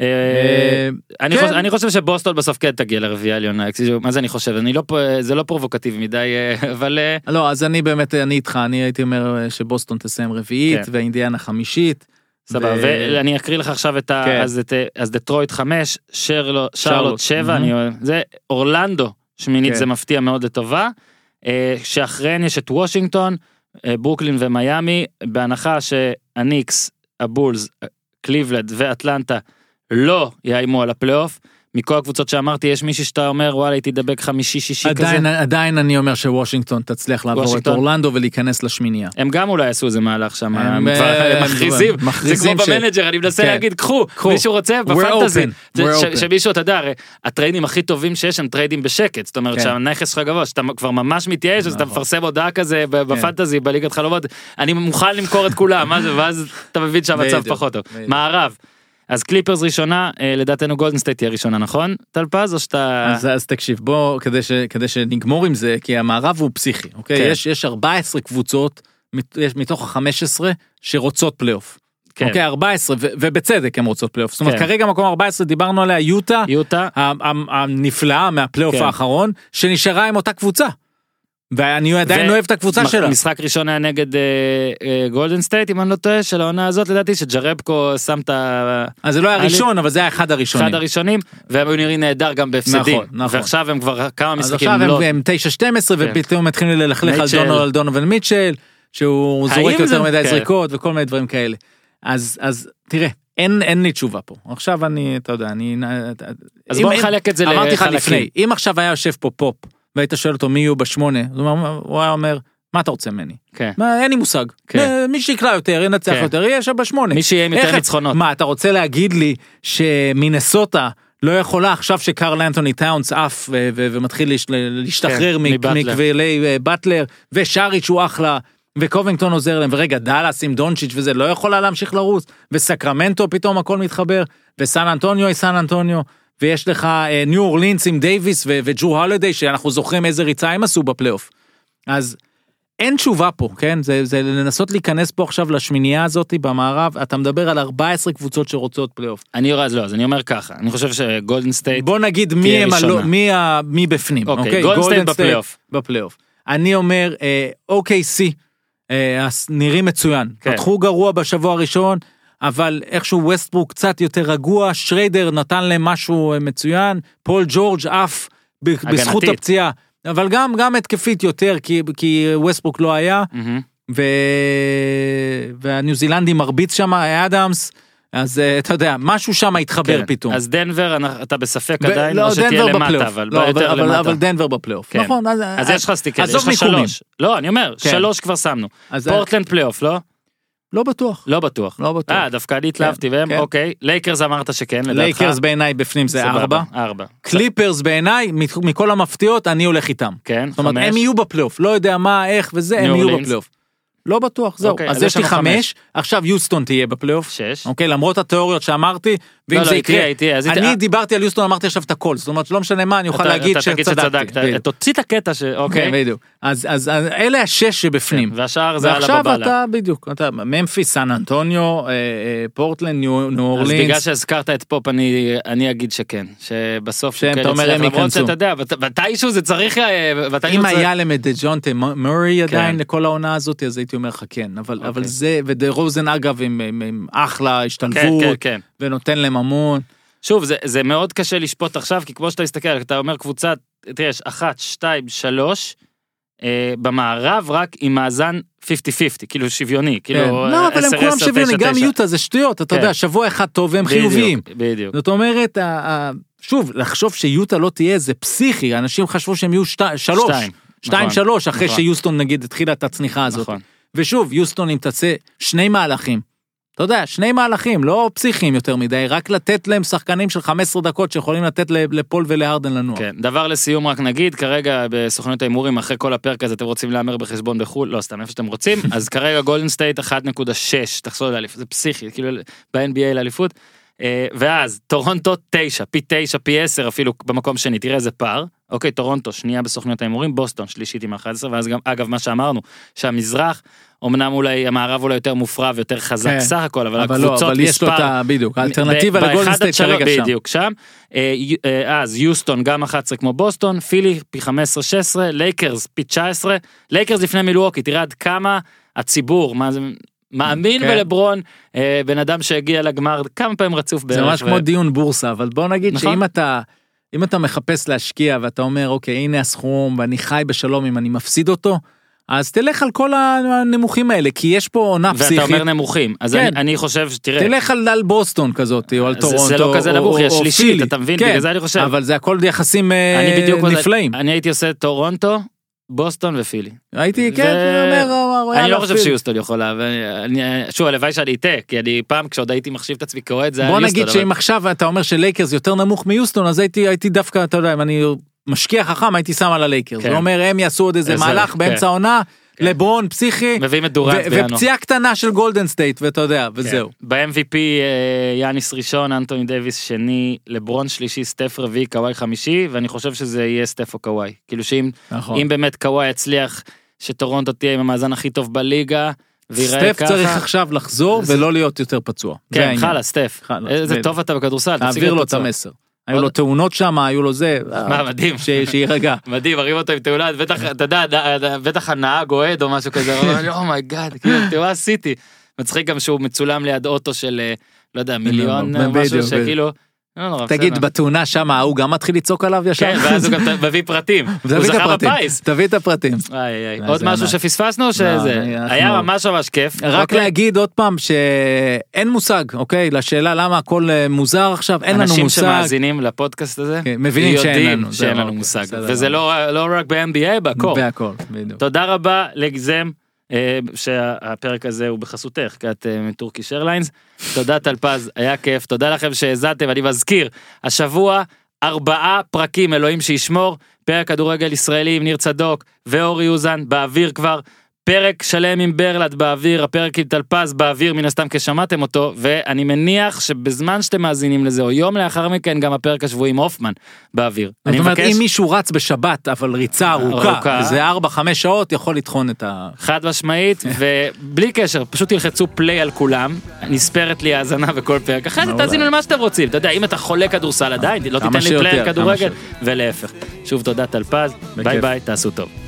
אה, אה, אני כן. חושב- אני חושב שבוסטון בסוף כן תגיע לרביעייה העליונה, כאילו, מה זה אני חושב, אני לא, זה לא פרובוקטיבי מדי, אה, אבל אה, לא, אז אני באמת, אני איתך, אני הייתי אומר אה, שבוסטון תסיים רביעית, כן. ואינדיאנה חמישית. סבבה, ו- ואני אקריא לך עכשיו את ה... כן. אז את- אז דטרויט 5, שרלוט שרלוט, 7, מהמם. אני אוהב, זה אורלנדו שמינית כן. זה מפתיע מאוד לטובה. אה, שאחריהן יש את וושינגטון, אה, ברוקלין ומיאמי, בהנחה שהניקס, הבולס, אה, קליבלנד ואטלנטה לא יאיימו על הפלייאוף. מכל הקבוצות שאמרתי יש מישהי שאתה אומר וואלה היא תדבק חמישי שישי כזה. עדיין, עדיין אני אומר שוושינגטון תצליח לעבור את וושינגטון. אורלנדו ולהיכנס לשמינייה. הם גם אולי עשו איזה מהלך שם, הם, הם כבר אה, הם מכריזים, זה כמו מכריזים ש- במנג'ר, אני מנסה כן. להגיד קחו, קחו. מישהו רוצה בפנטזי. שמישהו אתה יודע, הרי הטריידים הכי טובים שיש הם טריידים בשקט, זאת אומרת כן. שהנכס שלך גבוה, שאתה כבר ממש מתייאש, אז אתה נכון. מפרסם הודעה כזה ב- בפנטזי בליגת חלומות, אני מוכן למכור את כולם, ואז אתה מבין שהמצב פחות טוב. מערב, אז קליפרס ראשונה, אה, לדעתנו גולדן סטייט תהיה ראשונה, נכון? טל פז או שאתה... אז, אז תקשיב בוא כדי, ש, כדי שנגמור עם זה כי המערב הוא פסיכי אוקיי כן. יש יש 14 קבוצות מתוך ה-15 שרוצות פלייאוף. כן. אוקיי 14 ו- ובצדק הן רוצות פלייאוף זאת אומרת כן. כרגע מקום 14 דיברנו עליה יוטה יוטה, הנפלאה מהפלייאוף כן. האחרון שנשארה עם אותה קבוצה. ואני עדיין ו- אוהב את הקבוצה שלה. משחק ראשון היה נגד אה, אה, גולדן סטייט אם אני לא טועה של העונה הזאת לדעתי שג'רבקו שם את ה- אז זה לא היה ראשון אבל זה היה אחד הראשונים. אחד הראשונים והם היו נראים נהדר גם בהפסדים נכון, נכון. ועכשיו הם כבר כמה אז משחקים עכשיו לא הם, הם 9-12 כן. ופתאום מתחילים ללכלך על. דונלד דונובל מיטשל שהוא זורק יותר מדי כן. זריקות וכל מיני דברים כאלה. אז אז תראה אין אין לי תשובה פה עכשיו אני אתה יודע אני אז אם- בוא אם- נחלק את זה אמרתי לך לחלקים. לפני אם עכשיו היה יושב פה פופ והיית שואל אותו מי יהיו בשמונה אז הוא היה אומר מה אתה רוצה ממני כן. מה, אין לי מושג כן. אה, מי שיקלע יותר ינצח כן. יותר יהיה שם בשמונה מי שיהיה עם יותר ניצחונות מה אתה רוצה להגיד לי שמינסוטה לא יכולה עכשיו שקרל אנטוני טאונס עף ומתחיל להש- להשתחרר כן. מכבלי אה, באטלר ושריץ' הוא אחלה וקובינגטון עוזר להם ורגע דאלאס עם דונצ'יץ' וזה לא יכולה להמשיך לרוץ וסקרמנטו פתאום הכל מתחבר וסן אנטוניו היא סן אנטוניו ויש לך אה, ניו אורלינס עם דייוויס וג'ו הולדיי שאנחנו זוכרים איזה ריצה הם עשו בפלייאוף. אז אין תשובה פה כן זה זה לנסות להיכנס פה עכשיו לשמינייה הזאתי במערב אתה מדבר על 14 קבוצות שרוצות פלייאוף. אני אז לא אז אני אומר ככה אני חושב שגולדן סטייט בוא נגיד מי הם הלא. מי, ה, מי בפנים אוקיי, אוקיי גולדן סטייט בפלייאוף. בפלייאוף אני אומר אה, OKC אה, אז נראים מצוין כן. פתחו גרוע בשבוע הראשון אבל איכשהו ווסטברוק קצת יותר רגוע שריידר נתן להם משהו אה, מצוין פול ג'ורג' עף ב- בזכות. הפציעה אבל גם גם התקפית יותר כי כי ווסטברוק לא היה מהמם. ו... והניו זילנדי מרביץ שם אדמס אז אה, אתה יודע משהו שם התחבר כן. פתאום. אז דנבר אתה בספק ו- עדיין לא, או שתהיה למטה. אבל לא, יותר אבל, למטה. אבל דנבר בפלייאוף. כן. נכון. אז, אז יש לך סטיקר, יש לך. שלוש. לא, אני אומר, כן. שלוש כבר שמנו. אז פורטלנד פלייאוף, לא? לא בטוח. לא בטוח. לא בטוח. אה, דווקא אני התלהבתי והם, כן. אוקיי. לייקרס אמרת שכן, לדעתך. לייקרס בעיניי בפנים זה ארבע. ארבע. קליפרס בעיניי מכ- מכל המפתיעות אני הולך איתם. כן, זאת אומרת חמש. הם יהיו בפלייאוף לא יודע מה איך וזה הם יהיו. בפלייאוף. לא בטוח זהו אוקיי, אז יש לי חמש. חמש עכשיו יוסטון תהיה בפלייאוף. שש. אוקיי למרות התיאוריות שאמרתי ואם לא, זה לא, יקרה איתי, איתי, אז אני אה. דיברתי על יוסטון אמרתי עכשיו את הכל זאת אומרת לא משנה מה אני אוכל אתה- להגיד שצדקתי. בדיוק. תוציא את הקטע ש... כן, אוקיי. בדיוק. אז אז אז אלה השש שבפנים. והשאר זה ועכשיו. אתה בדיוק אתה ממפיס סן אנטוניו אה, אה, פורטלנד ניו ניו אז בגלל אורלינס. שהזכרת את פופ אני אני אגיד שכן שבסוף שהם, כן אתה אומר, הם למרות ייכנסו. שאתה יודע מת- מתישהו זה צריך אה, אם היה להם את דג'ונטה מורי עדיין כן. לכל העונה הזאת אז הייתי אומר לך כן אבל אוקיי. זה ודה רוזן אגב עם- אחלה כן השתלבות כן כן. ונותן להם המון. שוב זה זה מאוד קשה לשפוט עכשיו כי כמו שאתה מסתכל אתה אומר קבוצה תראה יש אחת שתיים שלוש אה, במערב רק עם מאזן 50-50 כאילו שוויוני כן. כאילו לא אבל הם 10, כולם 10, שוויוני 9, גם 9. יוטה זה שטויות אתה כן. יודע שבוע אחד טוב והם חיוביים. בדיוק זאת אומרת, ה- ה- שוב, לחשוב שיוטה לא תהיה זה פסיכי, אנשים חשבו שהם יהיו שתי- שלוש, שתיים, שתיים נכון, שלוש, אחרי נכון. שיוסטון נגיד התחילה את הצניחה הזאת. נכון ושוב, יוסטון אם תעשה שני מהלכים, אתה יודע, שני מהלכים, לא פסיכיים יותר מדי, רק לתת להם שחקנים של 15 דקות שיכולים לתת לפול ולהרדן לנוע. כן, דבר לסיום רק נגיד, כרגע בסוכנות ההימורים אחרי כל הפרק הזה אתם רוצים להמר בחשבון בחו"ל, לא סתם איפה שאתם רוצים, אז כרגע גולדן סטייט 1.6, תחזור לאליפות, זה פסיכי, כאילו ב-NBA לאליפות. אה, ואז טורונטו 9, פי 9, פי 10 אפילו במקום שני, תראה איזה פער. אוקיי, טורונטו שנייה בסוכניות ההימורים, בוסטון שלישית עם 11, ואז גם, אגב, מה שאמרנו, שהמזרח, אמנם אולי המערב אולי יותר מופרע ויותר חזק כן. סך הכל, אבל אבל לא, הקבוצות אבל יש לו. את ה... בדיוק, האלטרנטיבה ב- לגולדן באחד סטייט עד שלוש- כרגע שם. בדיוק שם. אה, אה, אז יוסטון גם 11 כמו בוסטון, פילי פי 15-16, לייקרס פי 19, לייקרס לפני מילווקי, תראה עד כמה הציבור, מה זה... מאמין כן. בלברון, אה, בן אדם שהגיע לגמר כמה פעמים רצוף בערך. זה ממש ו- כמו דיון בורסה, אבל בוא נגיד נכון. שאם אתה... אם אתה מחפש להשקיע ואתה אומר, אוקיי, הנה הסכום ואני חי בשלום אם אני מפסיד אותו, אז תלך על כל הנמוכים האלה, כי יש פה עונה פסיכית. ואתה אומר נמוכים, אז כן. אני, אני חושב, תראה, תלך על, על בוסטון כזאת, או על זה- טורונטו. זה לא כזה נמוך, יש שלישית, פילי. אתה מבין? כן, בגלל זה אני חושב. אבל זה הכל יחסים אה, אני בדיוק, נפלאים. אני הייתי עושה טורונטו, בוסטון ופילי. הייתי, ו- כן, אני אומר, אני לא חושב. שיוסטון יכולה, שוב הלוואי שאני אטעה, כי אני פעם כשעוד הייתי מחשיב את עצמי כאוהד זה היה בוא יוסטון, נגיד שאם עכשיו אתה אומר שלייקרס יותר נמוך מיוסטון, אז הייתי הייתי דווקא, אתה יודע, אם אני משקיע חכם, הייתי שם על הלייקרס. כן. זה אומר, הם יעשו עוד איזה איזה- מהלך כן. באמצע העונה, לברון, פסיכי, מביאים את דורנט בינואר. ופציעה קטנה של גולדן סטייט, ואתה יודע, וזהו. כן. ב-MVP אה, יאניס ראשון, אנטוני דייוויס שני, לברון שלישי, סטף רביעי, קוואי חמישי, ואני חושב שזה יהיה סטף או קוואי. כאילו שאם נכון. אם באמת קוואי יצליח שטורונטו תהיה עם המאזן הכי טוב בליגה, סטף ככה, צריך עכשיו לחזור זה- ולא להיות יותר פצוע. כן. חלאס, סטף. איזה. טוב אתה בכדורסל, תעביר לו את. המסר. היו לו תאונות שם, היו לו זה. מה, מדהים. ש- שיירגע. מדהים, מרים אותו עם תאונה, בטח, אתה יודע, בטח הנהג אוהד או משהו כזה, הוא אומר oh my god, כאילו, תראו עשיתי. מצחיק גם שהוא מצולם ליד אוטו של, אה, לא יודע, מיליון משהו. שכאילו, לא תגיד, בסדר. בתאונה שם ההוא גם מתחיל לצעוק עליו ישר? כן, ואז הוא גם מביא פרטים. הוא זכה. בפיס. תביא את הפרטים. עוד משהו. שפספסנו לא, שזה? היה ממש ממש כיף. רק אוקיי? להגיד עוד פעם שאין מושג, אוקיי? לשאלה למה הכל אה, מוזר עכשיו, אין לנו אנשים מושג. שמאזינים לפודקאסט הזה, כן, מבינים שאין לנו, אוקיי, מושג. וזה. לא לא רק. והכל, בדיוק. תודה רבה לגזם, שהפרק הזה הוא בחסותך, כי את אה, מטורקיש איירליינס. תודה טלפז, היה כיף, תודה לכם שהאזנתם, אני מזכיר, השבוע ארבעה פרקים, אלוהים שישמור, פרק כדורגל ישראלי עם ניר צדוק ואורי אוזן, באוויר כבר. פרק שלם עם ברלד באוויר, הפרק עם טלפז באוויר, מן הסתם כששמעתם אותו, ואני מניח שבזמן שאתם מאזינים לזה, או יום לאחר מכן, גם הפרק השבועי עם הופמן באוויר. אני זאת אומרת, מבקש, אם מישהו רץ בשבת, אבל ריצה ארוכה. ארוכה, זה 4-5 שעות, יכול לטחון את ה... חד משמעית, ובלי קשר, פשוט תלחצו פליי על כולם, נספרת לי האזנה בכל פרק, אחרי זה. תאזינו למה שאתם רוצים, אתה יודע, אם אתה חולה כדורסל עדיין, לא תיתן לי פליי על כדורגל. ולהפך. שוב תודה טלפז, ביי ביי, תעשו טוב.